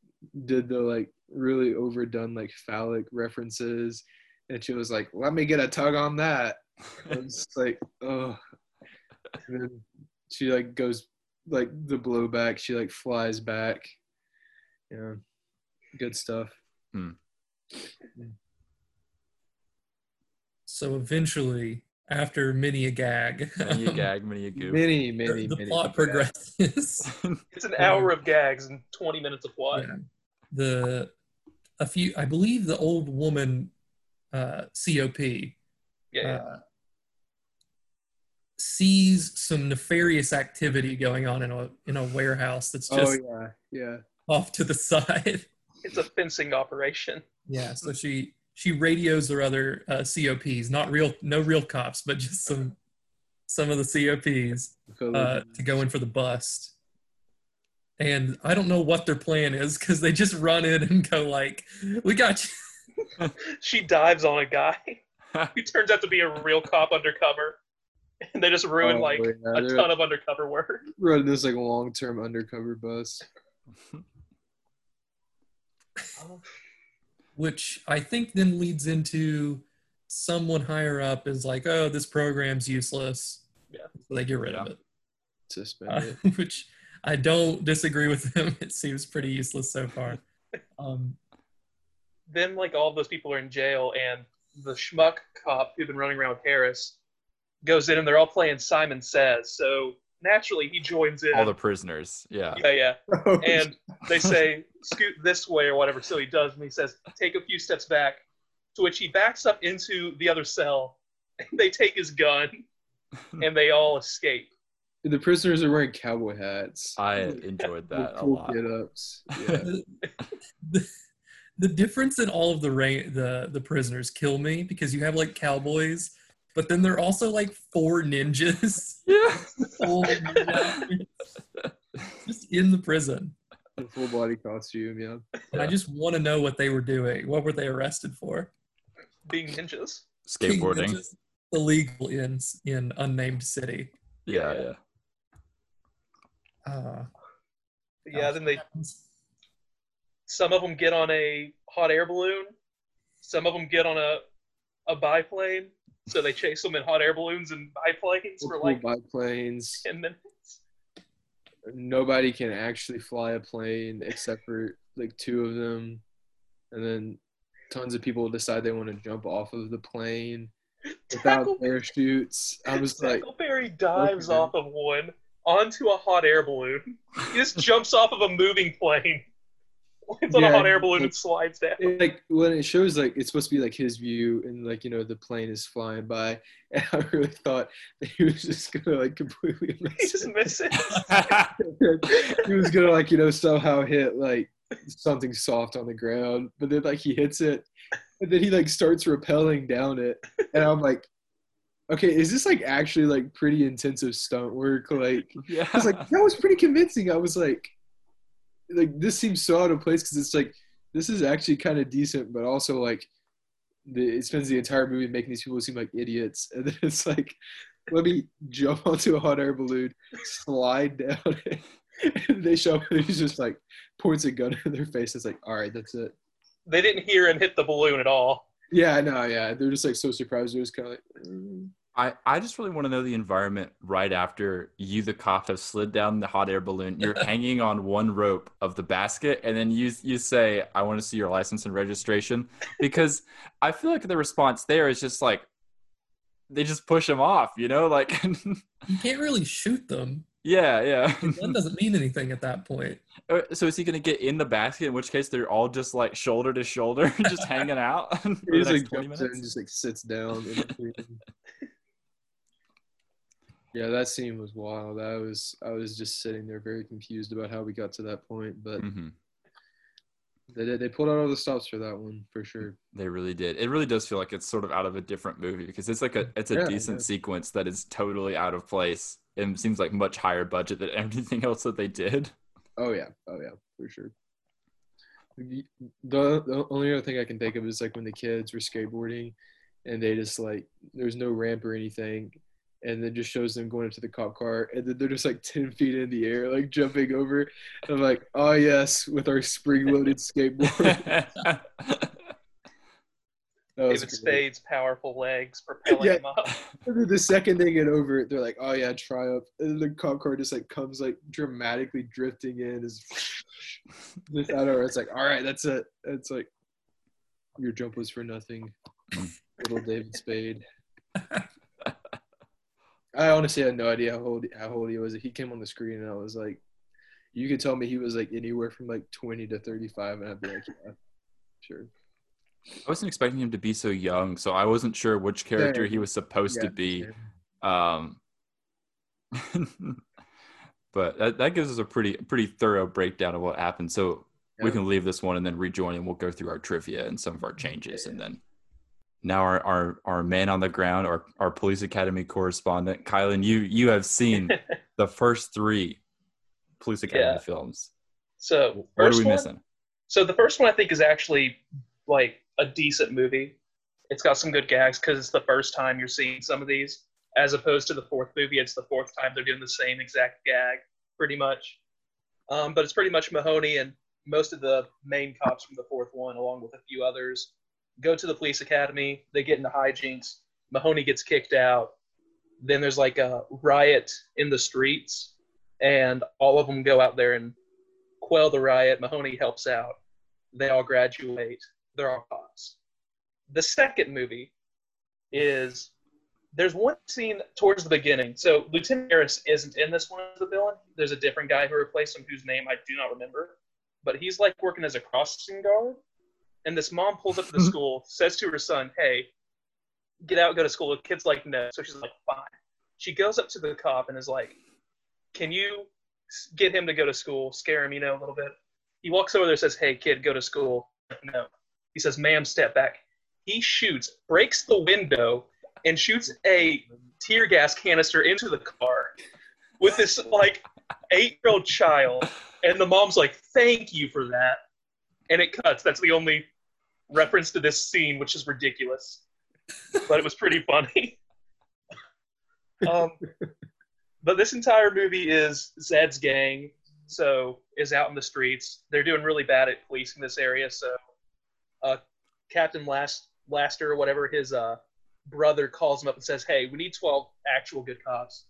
did the like really overdone like phallic references, and she was like, "Let me get a tug on that." I was just like, "Oh," and then she like goes like the blowback. She like flies back. Yeah, good stuff. Hmm. Hmm. So eventually, after many a gag, many a gag many a goof Many, the, many, the many. plot progresses. It's an hour of gags and 20 minutes of plot. Yeah. the a few, I believe, the old woman, uh, COP, Yeah, yeah. uh, sees some nefarious activity going on in a in a warehouse that's just Oh just yeah, yeah. off to the side. it's a fencing operation. Yeah, so she she radios her other uh, COPs, not real, no real cops, but just some some of the COPs uh, to go in for the bust. And I don't know what their plan is because they just run in and go like, "We got you." She dives on a guy who turns out to be a real cop undercover. And they just ruin Oh, like yeah, a ton of undercover work. running this like long term undercover bus. Which I think then leads into someone higher up is like, "Oh, this program's useless." Yeah. so they get rid Yeah. of it. Uh, Suspended. which I don't disagree with them. It seems pretty useless so far. Um, Then like all of those people are in jail and the schmuck cop who'd been running around with Harris goes in and they're all playing Simon Says. So naturally he joins in. all the prisoners yeah yeah, yeah. Oh, and they say, scoot this way or whatever. So he does, and he says, take a few steps back. To which he backs up into the other cell. And they take his gun, and they all escape. the prisoners are wearing cowboy hats. i enjoyed that a lot get-ups. Yeah. the, the, the difference in all of the ra- the the prisoners kill me because you have like cowboys, but then they're also like four ninjas yeah full ninja just in the prison. The full body costume, yeah. And I just want to know what they were doing. What were they arrested for? Being ninjas. Being Skateboarding. ninjas Illegal in in unnamed city. Yeah, yeah. Uh, Yeah, then they some of them get on a hot air balloon. Some of them get on a a biplane. So they chase them in hot air balloons and biplanes for like biplanes. ten minutes. Nobody can actually fly a plane except for like two of them, and then tons of people decide they want to jump off of the plane without parachutes. I was like, Tackleberry dives off of one onto a hot air balloon. He just jumps off of a moving plane. Lands on a hot air balloon like- and slides down. it, like when it shows like it's supposed to be like his view and like you know the plane is flying by and i really thought that he was just gonna like completely He just it. misses. he was gonna like you know somehow hit like something soft on the ground but then like he hits it and then he like starts rappelling down it and i'm like okay is this like actually like pretty intensive stunt work like yeah. I was like, that was pretty convincing. I was like, like this seems so out of place because it's like this is actually kind of decent, but also like the, it spends the entire movie making these people seem like idiots, and then it's like, let me jump onto a hot air balloon, slide down and they show up and he's just like points a gun in their face. It's like, all right, that's it. They didn't hear him hit the balloon at all. Yeah, no. Yeah, they're just like so surprised. They're just kind of like, mm. I, I just really want to know the environment right after you, the cop, have slid down the hot air balloon. You're hanging on one rope of the basket, and then you you say, "I want to see your license and registration," because I feel like the response there is just like they just push him off, you know, like you can't really shoot them. yeah, yeah. that doesn't mean anything at that point. Uh, so is he gonna get in the basket? In which case, they're all just like shoulder to shoulder, just hanging out for he the just next like jumps in and just like sits down. Yeah, that scene was wild. I was I was just sitting there very confused about how we got to that point, but Mhm. they they pulled out all the stops for that one for sure. They really did. It really does feel like it's sort of out of a different movie because it's like a it's a Yeah, decent yeah. sequence that is totally out of place and seems like much higher budget than everything else that they did. Oh yeah, oh yeah, for sure. The, the only other thing I can think of is like when the kids were skateboarding, and they just like there's no ramp or anything, and then just shows them going into the cop car, and then they're just like ten feet in the air, like jumping over. and I'm like, oh yes, with our spring-loaded skateboard. That David. Spade's powerful legs propelling Yeah. him up. The second they get over it, they're like, "Oh yeah, Triumph." And the cop car just like comes like dramatically drifting in, is just out of it. It's like, "All right, that's it." It's like your jump was for nothing, little David Spade. I honestly had no idea how old how old he was. He came on the screen and I was like, you could tell me he was like anywhere from like twenty to thirty five, and I'd be like, yeah, sure. I wasn't expecting him to be so young, so I wasn't sure which character Yeah. he was supposed to be. yeah. Um, but that, that gives us a pretty pretty thorough breakdown of what happened. So we can leave this one and then rejoin, and we'll go through our trivia and some of our changes, and then now our our our man on the ground, our our police academy correspondent, Kylan. You you have seen the first three police academy Yeah. films. So What are we one, missing? So the first one I think is actually like a decent movie. It's got some good gags because it's the first time you're seeing some of these, as opposed to the fourth movie. It's the fourth time they're doing the same exact gag, pretty much. Um, but it's pretty much Mahoney and most of the main cops from the fourth one, along with a few others, go to the police academy. They get into hijinks. Mahoney gets kicked out. Then there's like a riot in the streets, and all of them go out there and quell the riot. Mahoney helps out. They all graduate. They're all cops. The second movie is there's one scene towards the beginning. So Lieutenant Harris isn't in this one as the villain. There's a different guy who replaced him whose name I do not remember. But he's like working as a crossing guard. And this mom pulls up to the school, says to her son, Hey, get out, go to school. The kid's like, No. So she's like, Fine. She goes up to the cop and is like, Can you get him to go to school, scare him, you know, a little bit? He walks over there says, Hey, kid, go to school. No. He says, Ma'am, step back. He shoots, breaks the window, and shoots a tear gas canister into the car with this, like, eight year old child, and the mom's like, "Thank you for that," and it cuts. That's the only reference to this scene, which is ridiculous, but it was pretty funny. um, but this entire movie is Zed's gang, so is out in the streets. They're doing really bad at policing this area, so uh, Captain Last Laster or whatever his uh, brother calls him up and says, "Hey, we need twelve actual good cops."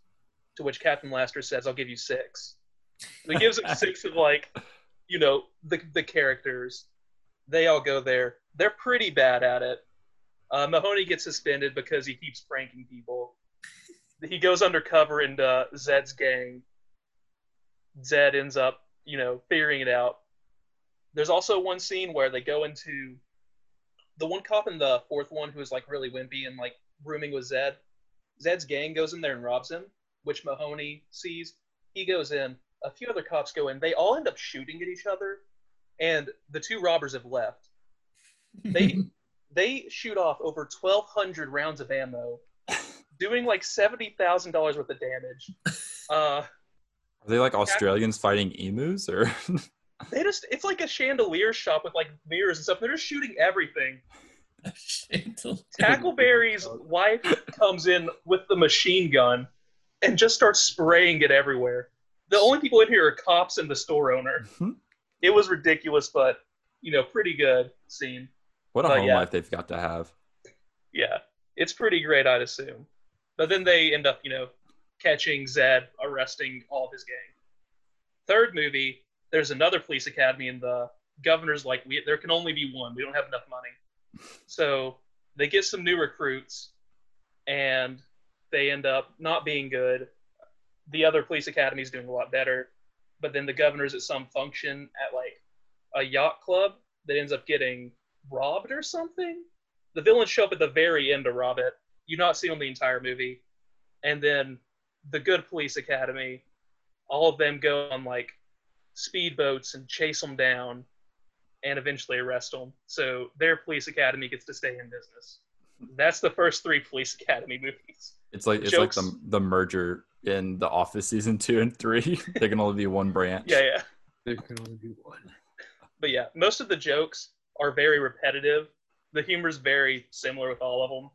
To which Captain Laster says, "I'll give you six. So he gives him six of like, you know, the the characters. They all go there. They're pretty bad at it. Uh, Mahoney gets suspended because he keeps pranking people. He goes undercover into uh, Zed's gang. Zed ends up, you know, figuring it out. There's also one scene where they go into the one cop in the fourth one who is like really wimpy and like rooming with Zed. Zed's gang goes in there and robs him, which Mahoney sees. He goes in. A few other cops go in. They all end up shooting at each other, and the two robbers have left. They they shoot off over 1,200 rounds of ammo, doing like seventy thousand dollars worth of damage. Uh, Are they like Australians fighting emus or? they just it's like a chandelier shop with like mirrors and stuff. They're just shooting everything. Tackleberry's wife comes in with the machine gun and just starts spraying it everywhere. The only people in here are cops and the store owner. Mhm. It was ridiculous, but you know, pretty good scene. what a But home yeah. life they've got to have. Yeah, it's pretty great, I'd assume. But then they end up, you know, catching Zed, arresting all of his gang. Third movie, there's another police academy, and the governor's like, we, there can only be one. We don't have enough money. So they get some new recruits, and they end up not being good. The other police academy is doing a lot better. But then the governor's at some function at like a yacht club that ends up getting robbed or something the villains show up at the very end to rob it. You not see them the entire movie, and then the good police academy, all of them go on like speedboats and chase them down, and eventually arrest them. So their police academy gets to stay in business. That's the first three police academy movies. It's like it's Jokes. like the the merger in the Office season two and three. there can only be one branch. Yeah, yeah. There can only be one. But yeah, most of the jokes are very repetitive. The humor is very similar with all of them,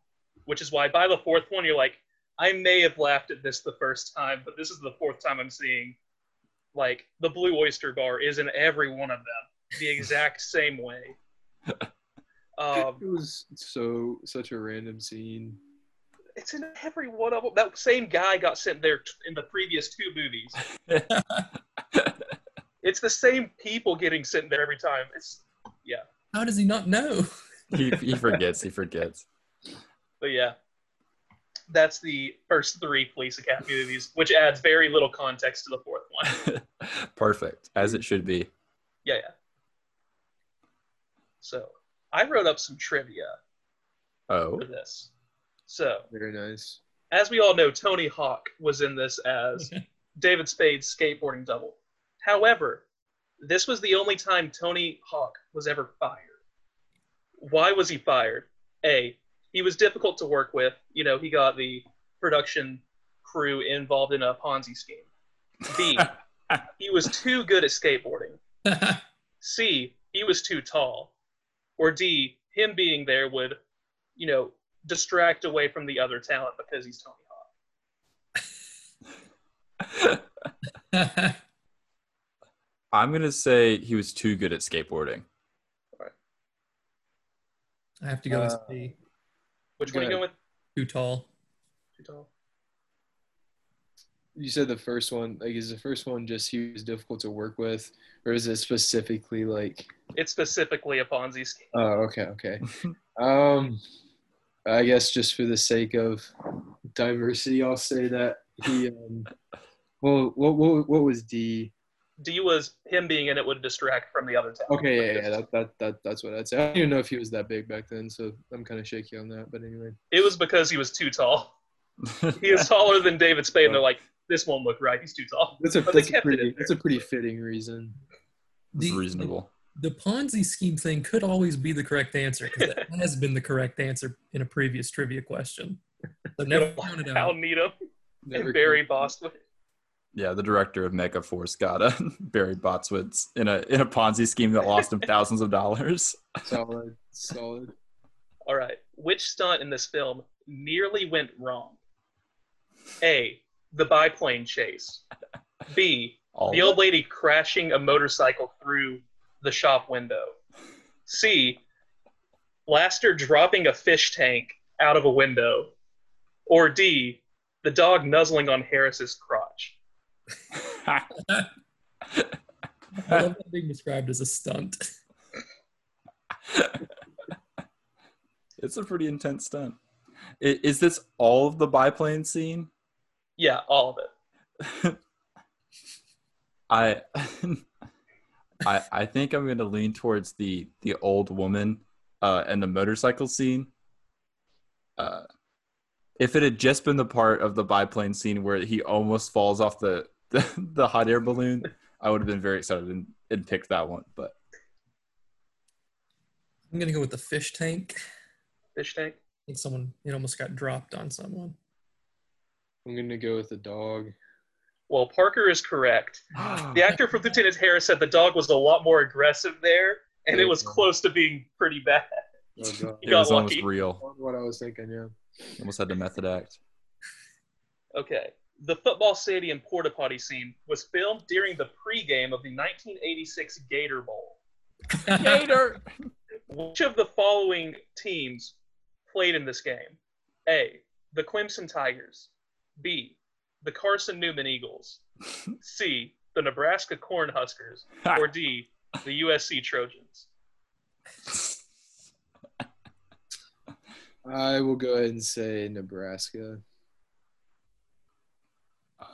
which is why by the fourth one you're like, I may have laughed at this the first time, but this is the fourth time I'm seeing like the Blue Oyster Bar is in every one of them the exact same way. Um, It was so such a random scene. It's in every one of them. That same guy got sent there t- in the previous two movies. It's the same people getting sent there every time. It's yeah. How does he not know? he he forgets. He forgets. But yeah, that's the first three Police Academy movies, which adds very little context to the fourth one. Perfect, as it should be. Yeah, yeah. So I wrote up some trivia Oh, for this. So, Very nice. as we all know, Tony Hawk was in this as David Spade's skateboarding double. However, this was the only time Tony Hawk was ever fired. Why was he fired? A, he was difficult to work with. You know, he got the production crew involved in a Ponzi scheme. B, he was too good at skateboarding. C, he was too tall. Or D, him being there would, you know, distract away from the other talent because he's Tony Hawk. I'm gonna say he was too good at skateboarding. I have to go with Uh, C. Which one are you going with? Too tall. Too tall. You said the first one, like, is the first one just he was difficult to work with, or is it specifically like? It's specifically a Ponzi scheme. Oh, okay, okay. um, I guess just for the sake of diversity, I'll say that he. Um, well, what what what was D? D was him being in it would distract from the other talent. Okay, yeah, yeah, that, that that that's what I'd say. I don't even know if he was that big back then, so I'm kind of shaky on that. But anyway, It was because he was too tall. He is taller than David Spade, and they're like, this won't look right. He's too tall. that's a that's a kept it in pretty that's a pretty fitting reason. It's reasonable. The Ponzi scheme thing could always be the correct answer because that has been the correct answer in a previous trivia question. So never count it Al. Needham Never and Barry Bostwick. Yeah, the director of Mega Force got a Barry Bostwick in a in a Ponzi scheme that lost him thousands of dollars. Solid, solid. All right. Which stunt in this film nearly went wrong? A. The biplane chase. B. All The old lady crashing a motorcycle through the shop window. C. Blaster dropping a fish tank out of a window. Or D. The dog nuzzling on Harris's crotch. I love that being described as a stunt. it's a pretty intense stunt. I- Is this all of the biplane scene? Yeah, all of it. I I I think I'm gonna lean towards the the old woman uh and the motorcycle scene. Uh if it had just been the part of the biplane scene where he almost falls off the the, the hot air balloon, I would have been very excited and, and picked that one. But I'm gonna go with the fish tank. Fish tank. I think someone it almost got dropped on someone. I'm gonna go with the dog. Well, Parker is correct. The actor for Lieutenant Harris said the dog was a lot more aggressive there, and it was close to being pretty bad. Oh god. It got was almost real. What I was thinking, yeah. Almost had the method act. Okay. The football stadium porta potty scene was filmed during the pregame of the 1986 Gator Bowl. Gator. Which of the following teams played in this game? A. The Clemson Tigers. B. The Carson Newman Eagles. C. The Nebraska Cornhuskers. Or D. The USC Trojans. I will go ahead and say Nebraska.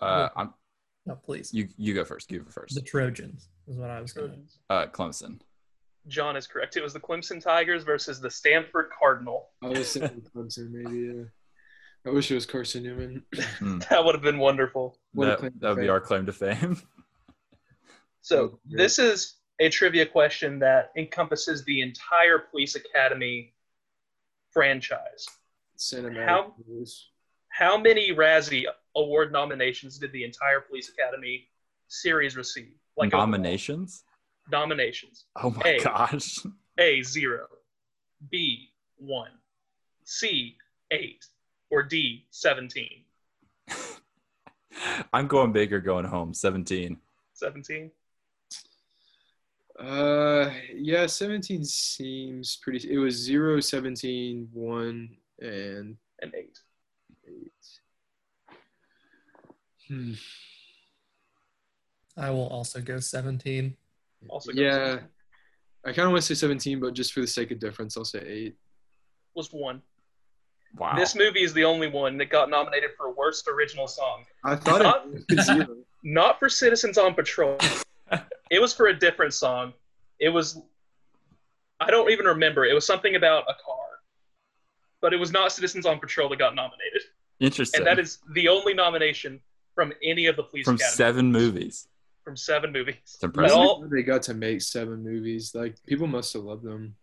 Uh, I'm, No, please. you you go first. You go first. The Trojans is what I was going. Trojans. Uh, Clemson. John is correct. It was the Clemson Tigers versus the Stanford Cardinal. I was saying Clemson, maybe. Yeah. I wish it was Carson Newman. Hmm. That would have been wonderful. That, that would be our claim to fame. So this is a trivia question that encompasses the entire Police Academy franchise. Cinematic. How- movies. How many Razzie Award nominations did the entire Police Academy series receive? Like Nominations? nominations. Oh my Hey. gosh. A zero, B one, C eight, or D seventeen. I'm going big or going home. 17. Seventeen. Uh, yeah, 17 seems pretty. It was 0, 17, 1, and And eight. 8. Hmm. I will also go 17. Also goes Yeah. 17. I kind of want to say 17, but just for the sake of difference, I'll say 8. was one. Wow. This movie is the only one that got nominated for worst original song. I thought Not- it was not for Citizens on Patrol. it was for a different song. It was I don't even remember. It was something about a car. But it was not Citizens on Patrol that got nominated. Interesting. And that is the only nomination from any of the police from academy seven movies. from seven movies. It's impressive. all, They got to make seven movies. Like, people must have loved them.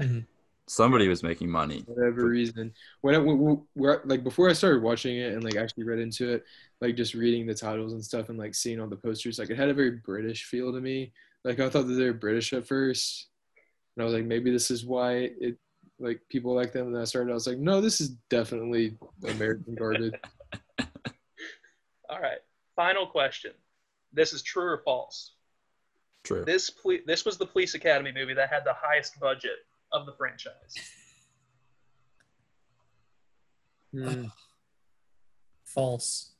Mm-hmm. Somebody was making money. whatever reason. When I, when, when, like before I started watching it and like actually read into it, like just reading the titles and stuff and like seeing all the posters, like it had a very British feel to me. Like I thought that they were British at first, and I was like, maybe this is why it like people like them. And I started, I was like, no, this is definitely American garbage. all right. Final question. This is true or false. True. This ple- this was the Police Academy movie that had the highest budget of the franchise. Hmm. False.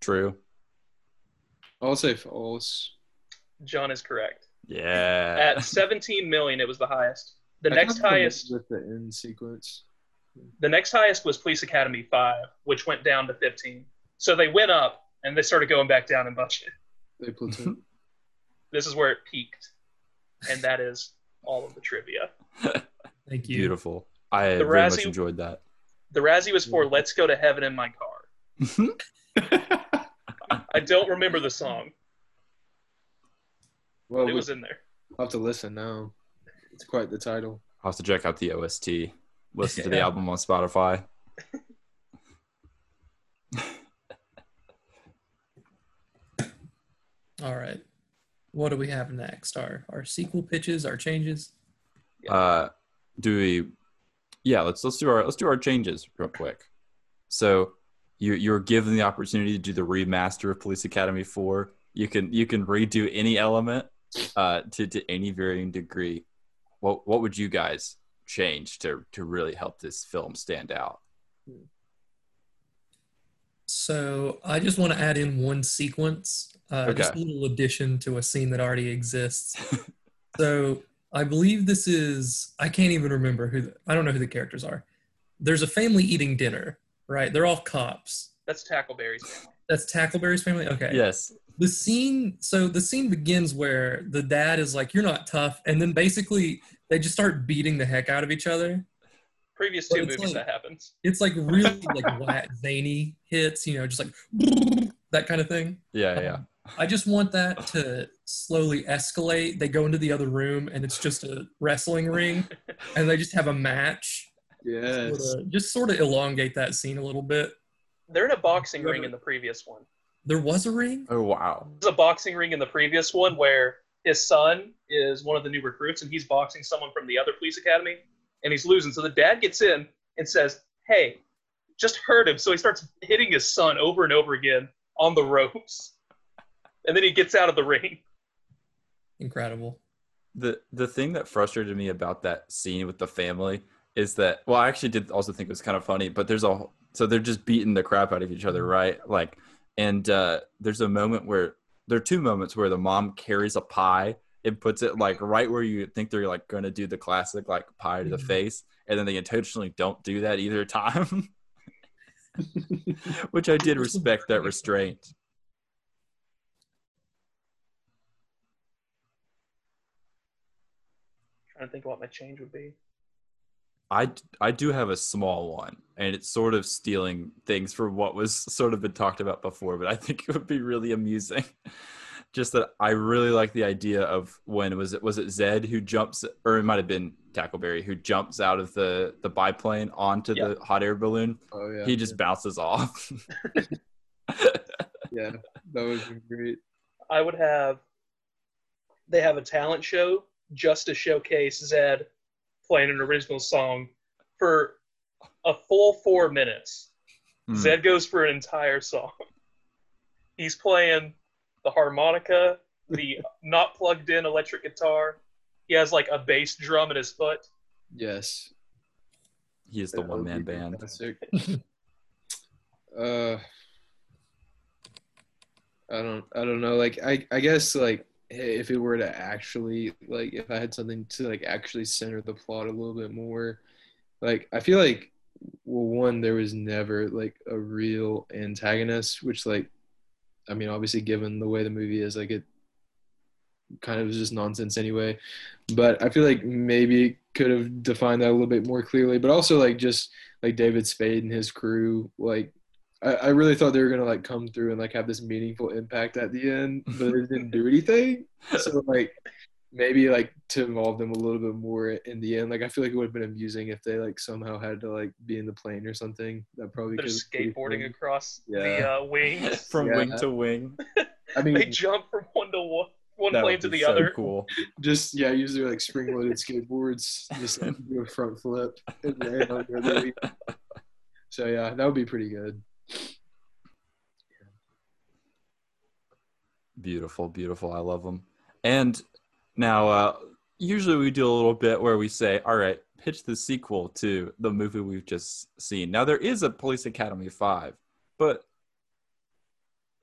True. I'll say false. John is correct. Yeah. At 17 million, it was the highest. The I next thought it was highest, with the end sequence. the next highest was Police Academy 5, which went down to 15. So they went up and they started going back down in budget. They platoon. This is where it peaked, and that is all of the trivia. Thank you. Beautiful. I The very much enjoyed that. The Razzie was for "Let's Go to Heaven in My Car." I don't remember the song, well, it we- was in there. I'll have to listen now. It's quite the title. I'll have to check out the OST. Listen to the album on Spotify. All right. What do we have next? Our our sequel pitches, our changes. Uh, do we? Yeah, let's let's do our let's do our changes real quick. So you you're given the opportunity to do the remaster of Police Academy Four. You can you can redo any element uh, to to any varying degree. What what would you guys change to to really help this film stand out? So I just want to add in one sequence, uh, just a little addition to a scene that already exists. so I believe this is I can't even remember who the, I don't know who the characters are. There's a family eating dinner, right? They're all cops. That's Tackleberry's family. That's Tackleberry's family. Okay. Yes. The scene. So the scene begins where the dad is like, "You're not tough," and then basically they just start beating the heck out of each other. Previous two it's movies like- that happens. It's like really like whack, zany hits, you know, just like that kind of thing. Yeah, yeah. I just want that to slowly escalate. They go into the other room and it's just a wrestling ring and they just have a match. Yes. Sorta- just sort of elongate that scene a little bit. They're in a boxing ring in the previous one. There was a ring? Oh wow. There's a boxing ring in the previous one where his son is one of the new recruits and he's boxing someone from the other police academy and he's losing. So the dad gets in and says, Hey, just hurt him. So he starts hitting his son over and over again on the ropes. And then he gets out of the ring. Incredible. the the thing that frustrated me about that scene with the family is that well i actually did also think it was kind of funny but there's a so they're just beating the crap out of each other right like and uh there's a moment where there are two moments where the mom carries a pie and puts it like right where you think they're like going to do the classic like pie to the Mhm. face and then they intentionally don't do that either time which i did respect that restraint trying to think what my change would be. I, I do have a small one, and it's sort of stealing things from what was sort of been talked about before, but I think it would be really amusing. Just that I really like the idea of when was it was it Zed who jumps, or it might have been Tackleberry who jumps out of the the biplane onto Yeah. the hot air balloon. Oh yeah. he just bounces off. yeah. That was great. I would have they have a talent show just to showcase Zed playing an original song for a full four minutes. Hmm. Zed goes for an entire song. He's playing the harmonica, the not plugged in electric guitar. He has like a bass drum at his foot. Yes. he is the one man band. uh I don't I don't know like I I guess like if it were to actually like if I had something to like actually center the plot a little bit more like I feel like well one there was never like a real antagonist which like I mean obviously given the way the movie is like it kind of was just nonsense anyway. But I feel like maybe it could have defined that a little bit more clearly. But also like just like David Spade and his crew like I, I really thought they were gonna like come through and like have this meaningful impact at the end but it didn't do anything. So like maybe like to involve them a little bit more in the end like I feel like it would have been amusing if they like somehow had to like be in the plane or something that probably They're could skateboarding across the Yeah. uh, wings. From Yeah. wing to wing. I mean They jump from one to one, one That plane would to the so other. cool. just yeah use their like spring loaded skateboards just like, do a front flip and land on the other wing. so yeah that would be pretty good Beautiful, beautiful. I love them. And now, uh, usually we do a little bit where we say, all right, pitch the sequel to the movie we've just seen. Now, there is a Police Academy 5, but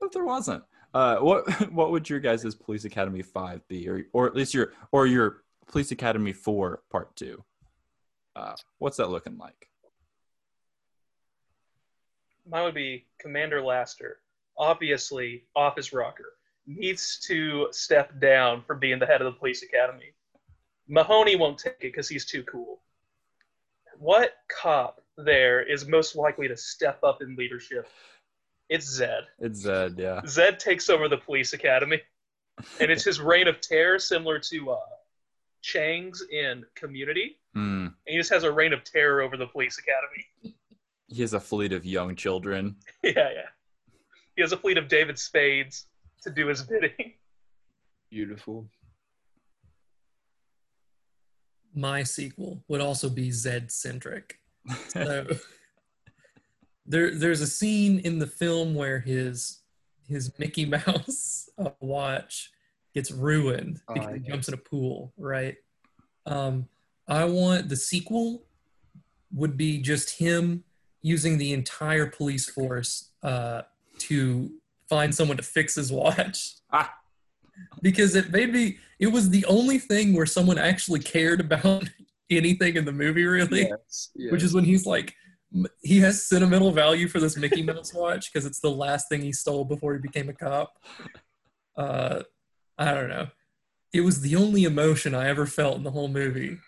but there wasn't. Uh, what what would your guys' Police Academy 5 be? Or, or at least your, or your Police Academy 4 Part 2? Uh, what's that looking like? Mine would be Commander Laster. Obviously, office rocker needs to step down from being the head of the police academy. Mahoney won't take it because he's too cool. What cop there is most likely to step up in leadership? It's Zed. It's Zed, yeah. Zed takes over the police academy, and it's his reign of terror, similar to uh, Chang's in Community. Hmm. And he just has a reign of terror over the police academy. He has a fleet of young children. yeah, yeah. He has a fleet of David Spades to do his bidding. Beautiful. My sequel would also be Zed centric. So there, there's a scene in the film where his his Mickey Mouse uh, watch gets ruined Oh, because he jumps in a pool, right? Um, I want the sequel would be just him using the entire police force uh, to find someone to fix his watch. Ah. Because it made me, it was the only thing where someone actually cared about anything in the movie, really Yes, yes. which is when he's like he has sentimental value for this Mickey Mouse watch because it's the last thing he stole before he became a cop. Uh, I don't know. It was the only emotion I ever felt in the whole movie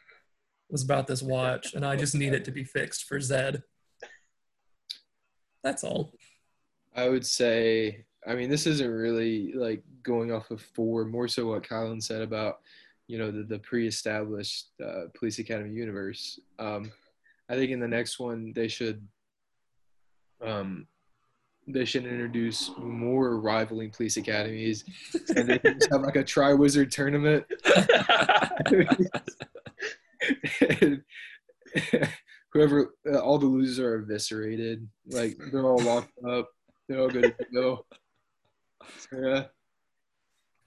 was about this watch, and I just need it to be fixed for Zed. That's all. I would say, I mean, this isn't really like going off of four, more so what Kylan said about, you know, the, the pre-established uh, Police Academy universe. Um, I think in the next one they should, um, they should introduce more rivaling police academies, and they just have like a Tri Wizard tournament. And whoever, uh, all the losers are eviscerated. Like they're all locked up. They're all good to go. So, yeah,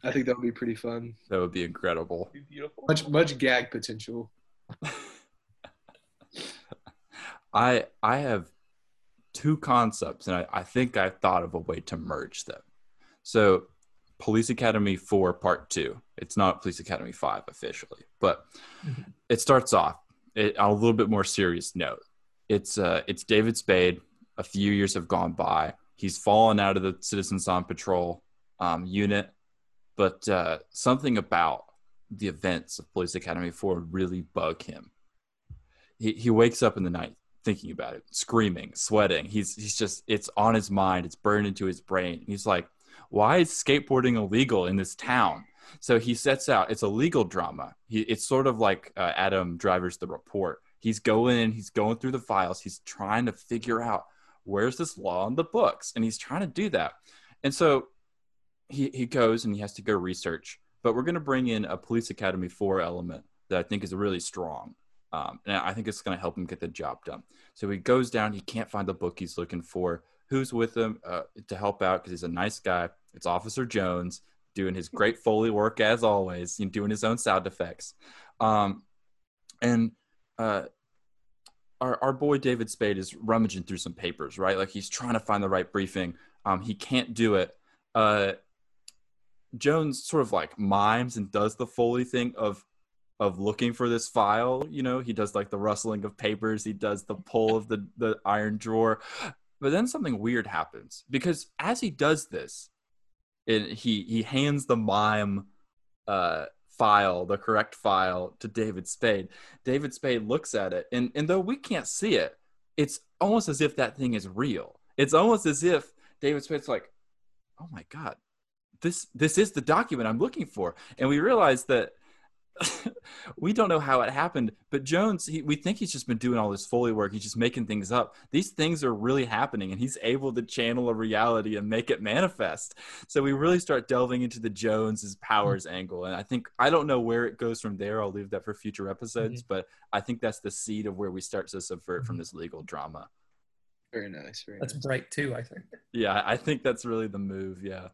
I think that would be pretty fun. That would be incredible. Be beautiful. Much much gag potential. I I have two concepts, and I, I think I thought of a way to merge them. So, Police Academy Four Part Two. It's not Police Academy Five officially, but Mhm. it starts off it, on a little bit more serious note. It's uh it's David Spade. A few years have gone by. He's fallen out of the Citizens on Patrol um, unit, but uh, something about the events of Police Academy Four really bug him. He he wakes up in the night thinking about it, screaming, sweating. He's he's just it's on his mind. It's burned into his brain. He's like, why is skateboarding illegal in this town? So he sets out. It's a legal drama. He, it's sort of like uh, Adam Driver's The Report. He's going in. He's going through the files. He's trying to figure out where's this law in the books, and he's trying to do that. And so he he goes and he has to go research. But we're going to bring in a Police Academy Four element that I think is really strong, um, and I think it's going to help him get the job done. So he goes down. He can't find the book he's looking for. Who's with him uh, to help out? Because he's a nice guy. It's Officer Jones doing his great foley work as always, know, doing his own sound effects. Um, and uh, our our boy David Spade is rummaging through some papers, right? Like he's trying to find the right briefing. Um, he can't do it. Uh, Jones sort of like mimes and does the foley thing of of looking for this file. You know, he does like the rustling of papers. He does the pull of the the iron drawer. But then something weird happens because as he does this, it, he he hands the mime uh, file, the correct file, to David Spade. David Spade looks at it, and and though we can't see it, it's almost as if that thing is real. It's almost as if David Spade's like, "Oh my god, this this is the document I'm looking for," and we realize that. we don't know how it happened, but Jones, he, we think he's just been doing all this Foley work. He's just making things up. These things are really happening, and he's able to channel a reality and make it manifest. So we really start delving into the Jones's powers mm-hmm. angle, and I think I don't know where it goes from there. I'll leave that for future episodes, mm-hmm. but I think that's the seed of where we start to subvert from mm-hmm. this legal drama. Very nice. Very That's nice. bright too, I think. Yeah, I think that's really the move. Yeah.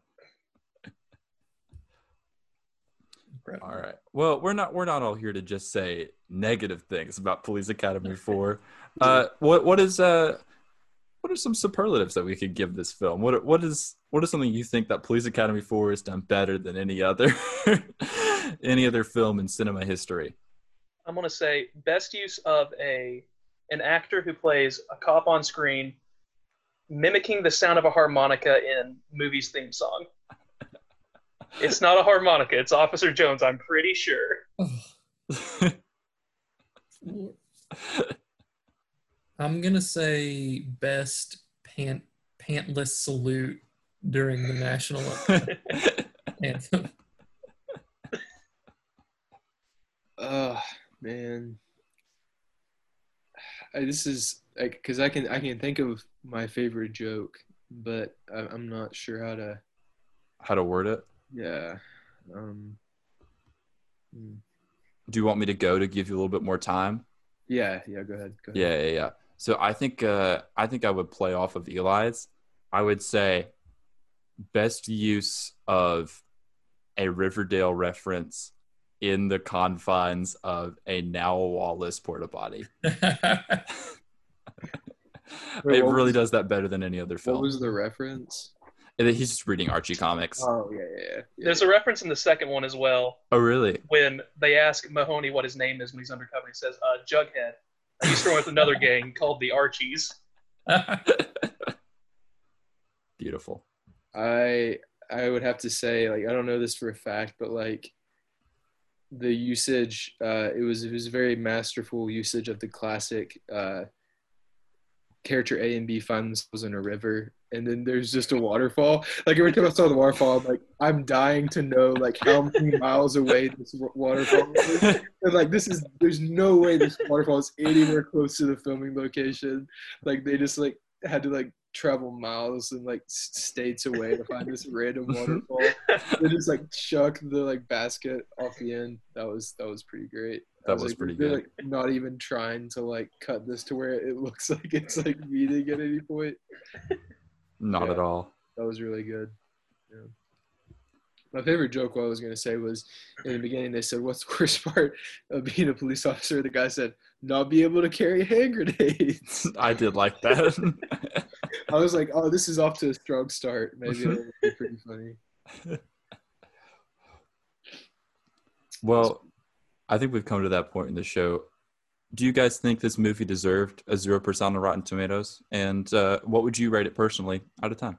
Incredible. All right. Well, we're not we're not all here to just say negative things about Police Academy 4. Uh what what is uh what are some superlatives that we could give this film? What what is what is something you think that Police Academy 4 has done better than any other any other film in cinema history? I'm gonna say best use of a an actor who plays a cop on screen, mimicking the sound of a harmonica in movies theme song. It's not a harmonica. It's Officer Jones. I'm pretty sure. I'm gonna say best pant pantless salute during the national anthem. Oh man, I, this is like because I can I can think of my favorite joke, but I, I'm not sure how to. How to word it? Yeah, Um, hmm. Do you want me to go to give you a little bit more time? yeah, yeah. Go ahead. Go ahead. Yeah, yeah, yeah. So I think uh, I think I would play off of Eli's. I would say best use of a Riverdale reference in the confines of a now Wallace porta potty. It really does that better than any other film. What film. was the reference? And He's just reading Archie comics. Oh yeah, yeah, yeah. yeah. There's a reference in the second one as well oh, really? when they ask Mahoney what his name is when he's undercover. He says, uh, Jughead. And he's thrown with another gang called the Archies. Beautiful. I I would have to say like I don't know this for a fact, but like the usage uh, it was it was very masterful usage of the classic uh, character A and B find themselves in a river and then there's just a waterfall. Like every time I saw the waterfall, I'm like I'm dying to know like how many miles away this waterfall is. And like this is there's no way this waterfall is anywhere close to the filming location. Like they just like had to like travel miles and like states away to find this random mm-hmm. waterfall. they just like chuck the like basket off the end. That was that was pretty great. I That was like, pretty good. Like not even trying to like cut this to where it looks like it's like meeting at any point. Not Yeah. at all. That was really good. Yeah. My favorite joke, what I was gonna say, was in the beginning they said, "What's the worst part of being a police officer?" The guy said, "Not be able to carry hand grenades." I did like that. I was like, "Oh, this is off to a strong start. Maybe it'll be pretty funny." well, I think we've come to that point in the show. Do you guys think this movie deserved a 0% on Rotten Tomatoes? And uh, what would you rate it personally out of 10?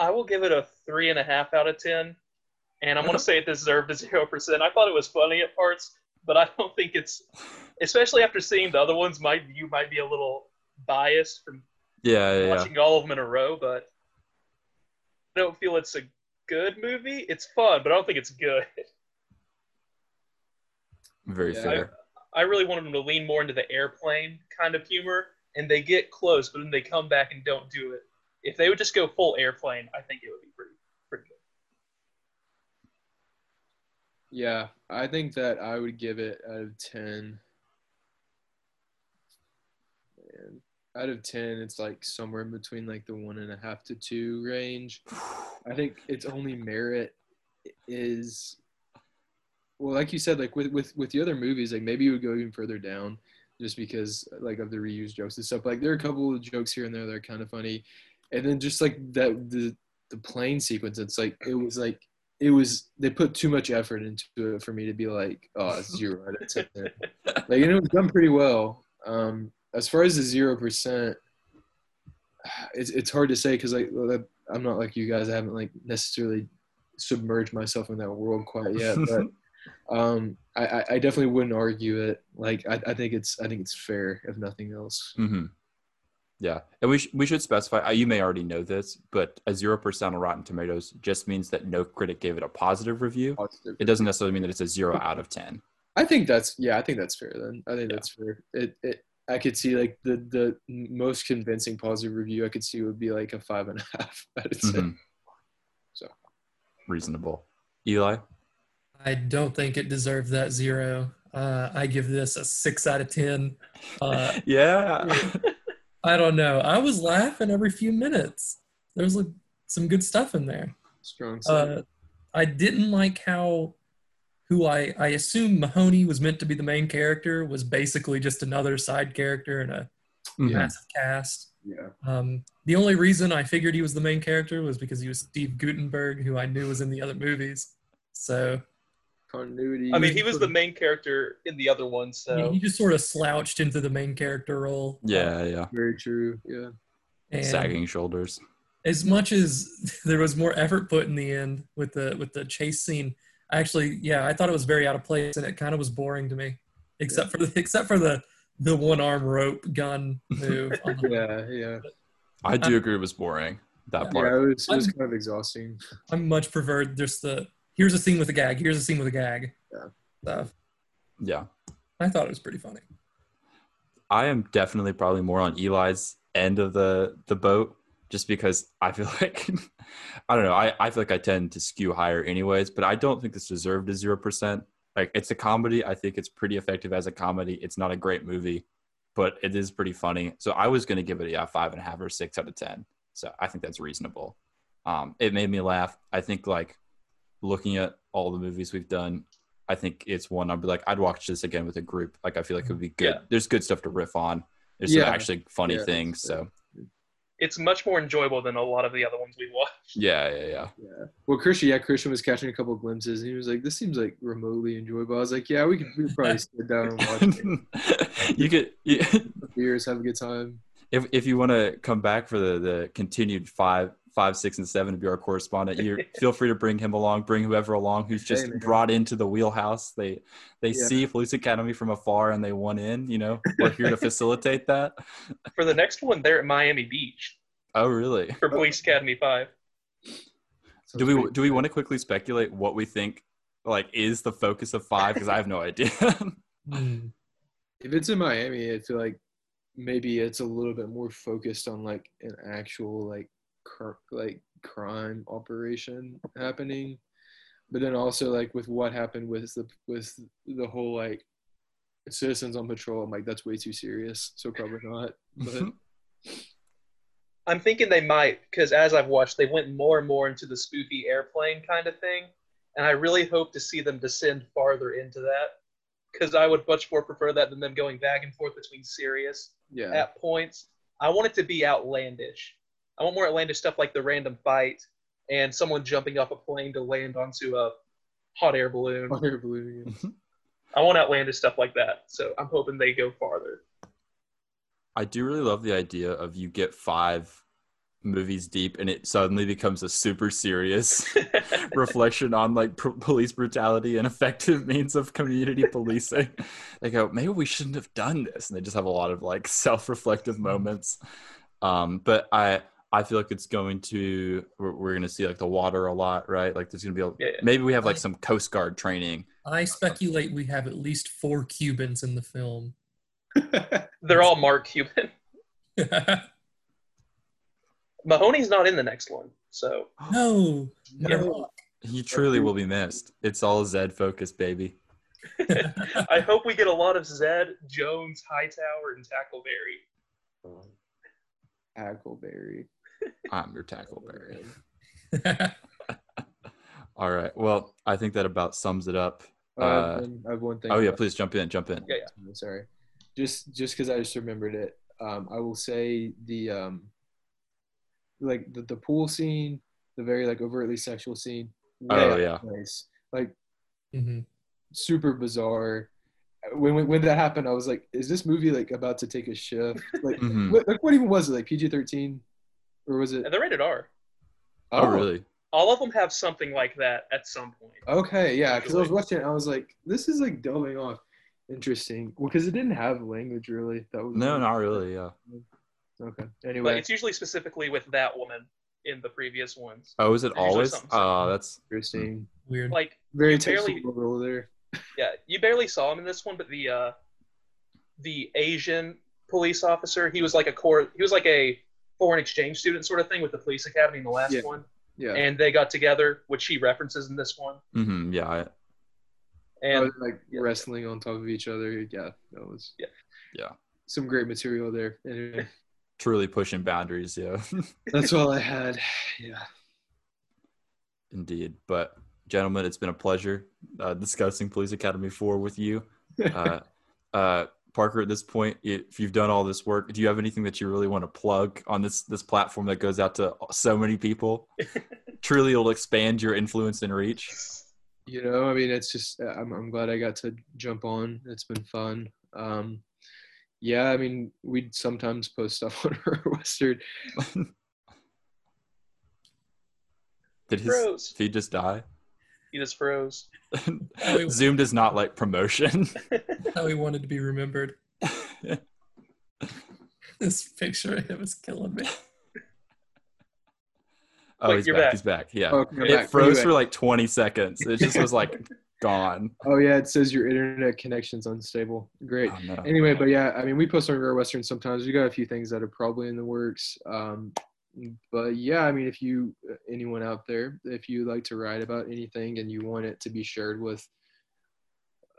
I will give it a three and a half out of ten, and I'm going to say it deserved a zero percent. I thought it was funny at parts, but I don't think it's, especially after seeing the other ones. My view might be a little biased from Yeah, yeah, yeah. watching all of them in a row, but I don't feel it's a good movie. It's fun, but I don't think it's good. Very Yeah. fair. I really wanted them to lean more into the airplane kind of humor, and they get close, but then they come back and don't do it. If they would just go full airplane, I think it would be pretty pretty good. Yeah, I think that I would give it out of ten. Man, out of ten, it's like somewhere in between like the one and a half to two range. I think its only merit is, well, like you said, like with with with the other movies, like maybe you would go even further down, just because like of the reused jokes and stuff. Like there are a couple of jokes here and there that are kind of funny, and then just like that the the plane sequence, it's like it was like it was they put too much effort into it for me to be like oh it's zero out of ten. like and it was done pretty well. Um, as far as the zero percent, it's it's hard to say because like I'm not like you guys. I haven't like necessarily submerged myself in that world quite yet, but um, I, I definitely wouldn't argue it. Like I, I think it's I think it's fair if nothing else. hmm Yeah, and we sh- we should specify. uh, You may already know this, but a zero percent on Rotten Tomatoes just means that no critic gave it a positive review. Positive. It doesn't necessarily mean that it's a zero out of ten. I think that's yeah. I think that's fair then. I think Yeah. that's fair. It it I could see like the the most convincing positive review I could see would be like a five and a half out of 10 Mhm. So Reasonable. Eli, I don't think it deserved that zero. Uh, I give this a six out of ten. Uh, yeah, I don't know. I was laughing every few minutes. There was like some good stuff in there. strong. Uh. I didn't like how who I I assumed Mahoney was meant to be the main character was basically just another side character in a Mhm. massive cast. yeah. Um, the only reason I figured he was the main character was because he was Steve Guttenberg, who I knew was in the other movies. So Continuity. I mean, he was the main character in the other one, he- so he just sort of slouched into the main character role. yeah, yeah. very true. Yeah. And Sagging shoulders. as much as there was more effort put in the end with the with the chase scene, actually, yeah, I thought it was very out of place and it kind of was boring to me, except for the except for the the one arm rope gun move. on the- Yeah. Yeah. I do agree. It was boring. That Yeah. part. It was it was kind of exhausting. I much preferred just the here's a scene with a gag, here's a scene with a gag. Yeah. Stuff. Yeah. I thought it was pretty funny. I am definitely probably more on Eli's end of the the boat. just because I feel like I don't know. I, I feel like I tend to skew higher anyways, but I don't think this deserved a zero percent. Like it's a comedy. I think it's pretty effective as a comedy. It's not a great movie, but it is pretty funny. So I was gonna give it a yeah, five and a half or six out of ten. So I think that's reasonable. Um, it made me laugh. I think like looking at all the movies we've done, I think it's one I'd be like, I'd watch this again with a group. Like I feel like it would be good. Yeah. There's good stuff to riff on. There's Yeah. some actually funny Yeah, things. So It's much more enjoyable than a lot of the other ones we watched. yeah, yeah, yeah. Yeah. Well, Christian, yeah, Christian was catching a couple of glimpses, and he was like, "This seems like remotely enjoyable." I was like, "Yeah, we could, we could probably sit down and watch it, you could you, have beers, have a good time." if if you want to come back for the the continued five five six and seven to be our correspondent. You feel free to bring him along bring whoever along who's just Hey, brought into the wheelhouse. They they Yeah. see police academy from afar and they want in you know? We're here to facilitate that. For the next one, they're at Miami Beach. Oh really? For Police Academy 5. do we do we want to quickly speculate what we think like is the focus of five? Because i have no idea. Hmm. If it's in Miami, I feel like maybe it's a little bit more focused on like an actual like cr- like crime operation happening, but then also like with what happened with the with the whole like citizens on patrol, I'm like that's way too serious, so probably not. But I'm thinking they might, because as I've watched, they went more and more into the spooky airplane kind of thing. And I really hope to see them descend farther into that, because I would much more prefer that than them going back and forth between serious yeah, at points. I want it to be outlandish. I want more outlandish stuff like the random fight and someone jumping off a plane to land onto a hot air balloon. hot air balloon again. I want outlandish stuff like that. So I'm hoping they go farther. I do really love the idea of you get five movies deep and it suddenly becomes a super serious reflection on like pr- police brutality and effective means of community policing. they go, maybe we shouldn't have done this, and they just have a lot of like self-reflective moments. Um, but I I feel like it's going to we're, we're going to see like the water a lot, right? Like there's going to be a, Yeah. maybe we have like some Coast Guard training. I speculate we have at least four Cubans in the film. They're all Mark Cuban. Mahoney's not in the next one. So no, Yeah. no. He truly will be missed. It's all Zed focused, baby. I hope we get a lot of Zed, Jones, Hightower, and Tackleberry. Hackleberry. I'm your tackle tackleberry. All right. Well, I think that about sums it up. Oh, Uh, I have one thing. Oh yeah, please jump in. Jump in. Yeah, yeah. I'm sorry. Just just because I just remembered it, um, I will say the um, like the, the pool scene, the very like overtly sexual scene. Oh, yeah. nice. Like Mhm. super bizarre. When, when when that happened, I was like, "Is this movie like about to take a shift? Like, Mhm. what, like what even was it? Like PG thirteen, or was it? And they're rated R. Oh, really? All of them have something like that at some point. Okay, yeah, because I was watching it, I was like, "This is like delving off." Interesting. Well, because it didn't have language really. That was No, not really. Yeah. Okay. Anyway, but it's usually specifically with that woman in the previous ones. Oh, is it There's always? something Oh, that's interesting. Weird. Like, Very You barely- technical role there. yeah, you barely saw him in this one, but the uh, the Asian police officer, he was like a core, he was like a foreign exchange student sort of thing with the police academy in the last Yeah. one, Yeah. and they got together, which he references in this one. hmm yeah. I, And Oh, like yeah. wrestling on top of each other. Yeah, that was Yeah. Yeah. some great material there. Anyway, truly pushing boundaries. Yeah. that's all I had. Yeah. Indeed. But gentlemen, it's been a pleasure uh, discussing Police Academy 4 with you. Uh, uh, Parker, at this point, if you've done all this work, do you have anything that you really want to plug on this this platform that goes out to so many people? Truly, it'll expand your influence and reach. You know, I mean, it's just I'm I'm glad I got to jump on. It's been fun. Um, yeah, I mean, we'd sometimes post stuff on our Western. Did his Froze. feed just die? He just froze. Zoom does not like promotion. How he wanted to be remembered. This picture of him is killing me. Oh, Wait, he's back. back. He's back. Yeah. Oh, it back. froze Anyway. for like 20 seconds. It just was like gone. Oh yeah, it says your internet connection's unstable. Great. Oh, no. Anyway, but yeah, I mean, we post on Rare Western sometimes. We got a few things that are probably in the works. Um, but yeah, I mean, if you anyone out there, if you like to write about anything and you want it to be shared with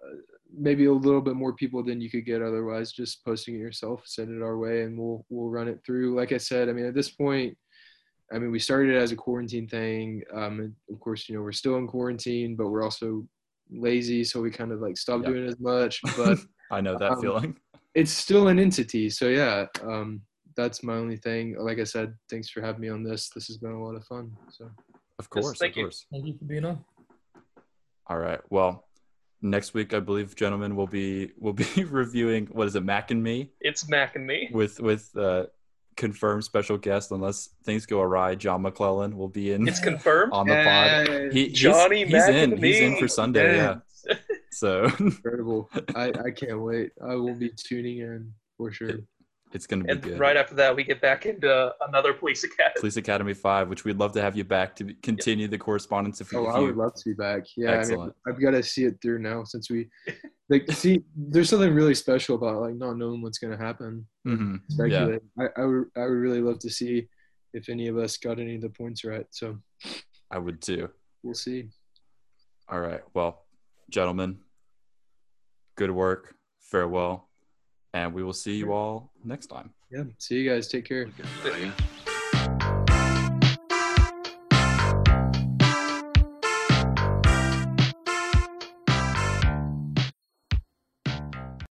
uh, maybe a little bit more people than you could get otherwise, just posting it yourself, send it our way, and we'll we'll run it through. Like I said, I mean, at this point, I mean, we started as a quarantine thing. Um, of course, you know, we're still in quarantine, but we're also lazy, so we kind of like stopped Yep. doing as much. But I know that Um, feeling. it's still an entity. So yeah, um, that's my only thing. Like I said, thanks for having me on this. This has been a lot of fun. So Of course, thank of you. course. Thank you for being on. All right. Well, next week I believe, gentlemen, we'll be we'll be reviewing what is it, Mac and Me, It's Mac and me. with with uh, confirmed special guest. Unless things go awry, John McClellan will be in It's confirmed. on the pod. He, he's- Johnny he's, Mac in. and He's in for Sunday. Yeah. Yeah. So incredible. I, I can't wait. I will be tuning in for sure. It's gonna be And good. right after that, we get back into another police academy. Police Academy Five, which we'd love to have you back to continue the correspondence. If you, Oh, if I you would love to be back. Yeah, I mean, Excellent. I've got to see it through now since we, like, see, there's something really special about like not knowing what's gonna happen. Mhm. Speculate. I, I would, I would really love to see if any of us got any of the points right. So I would too. we'll see. All right. Well, gentlemen, good work. Farewell. And we will see you all next time. Yeah. See you guys. Take care. Ready?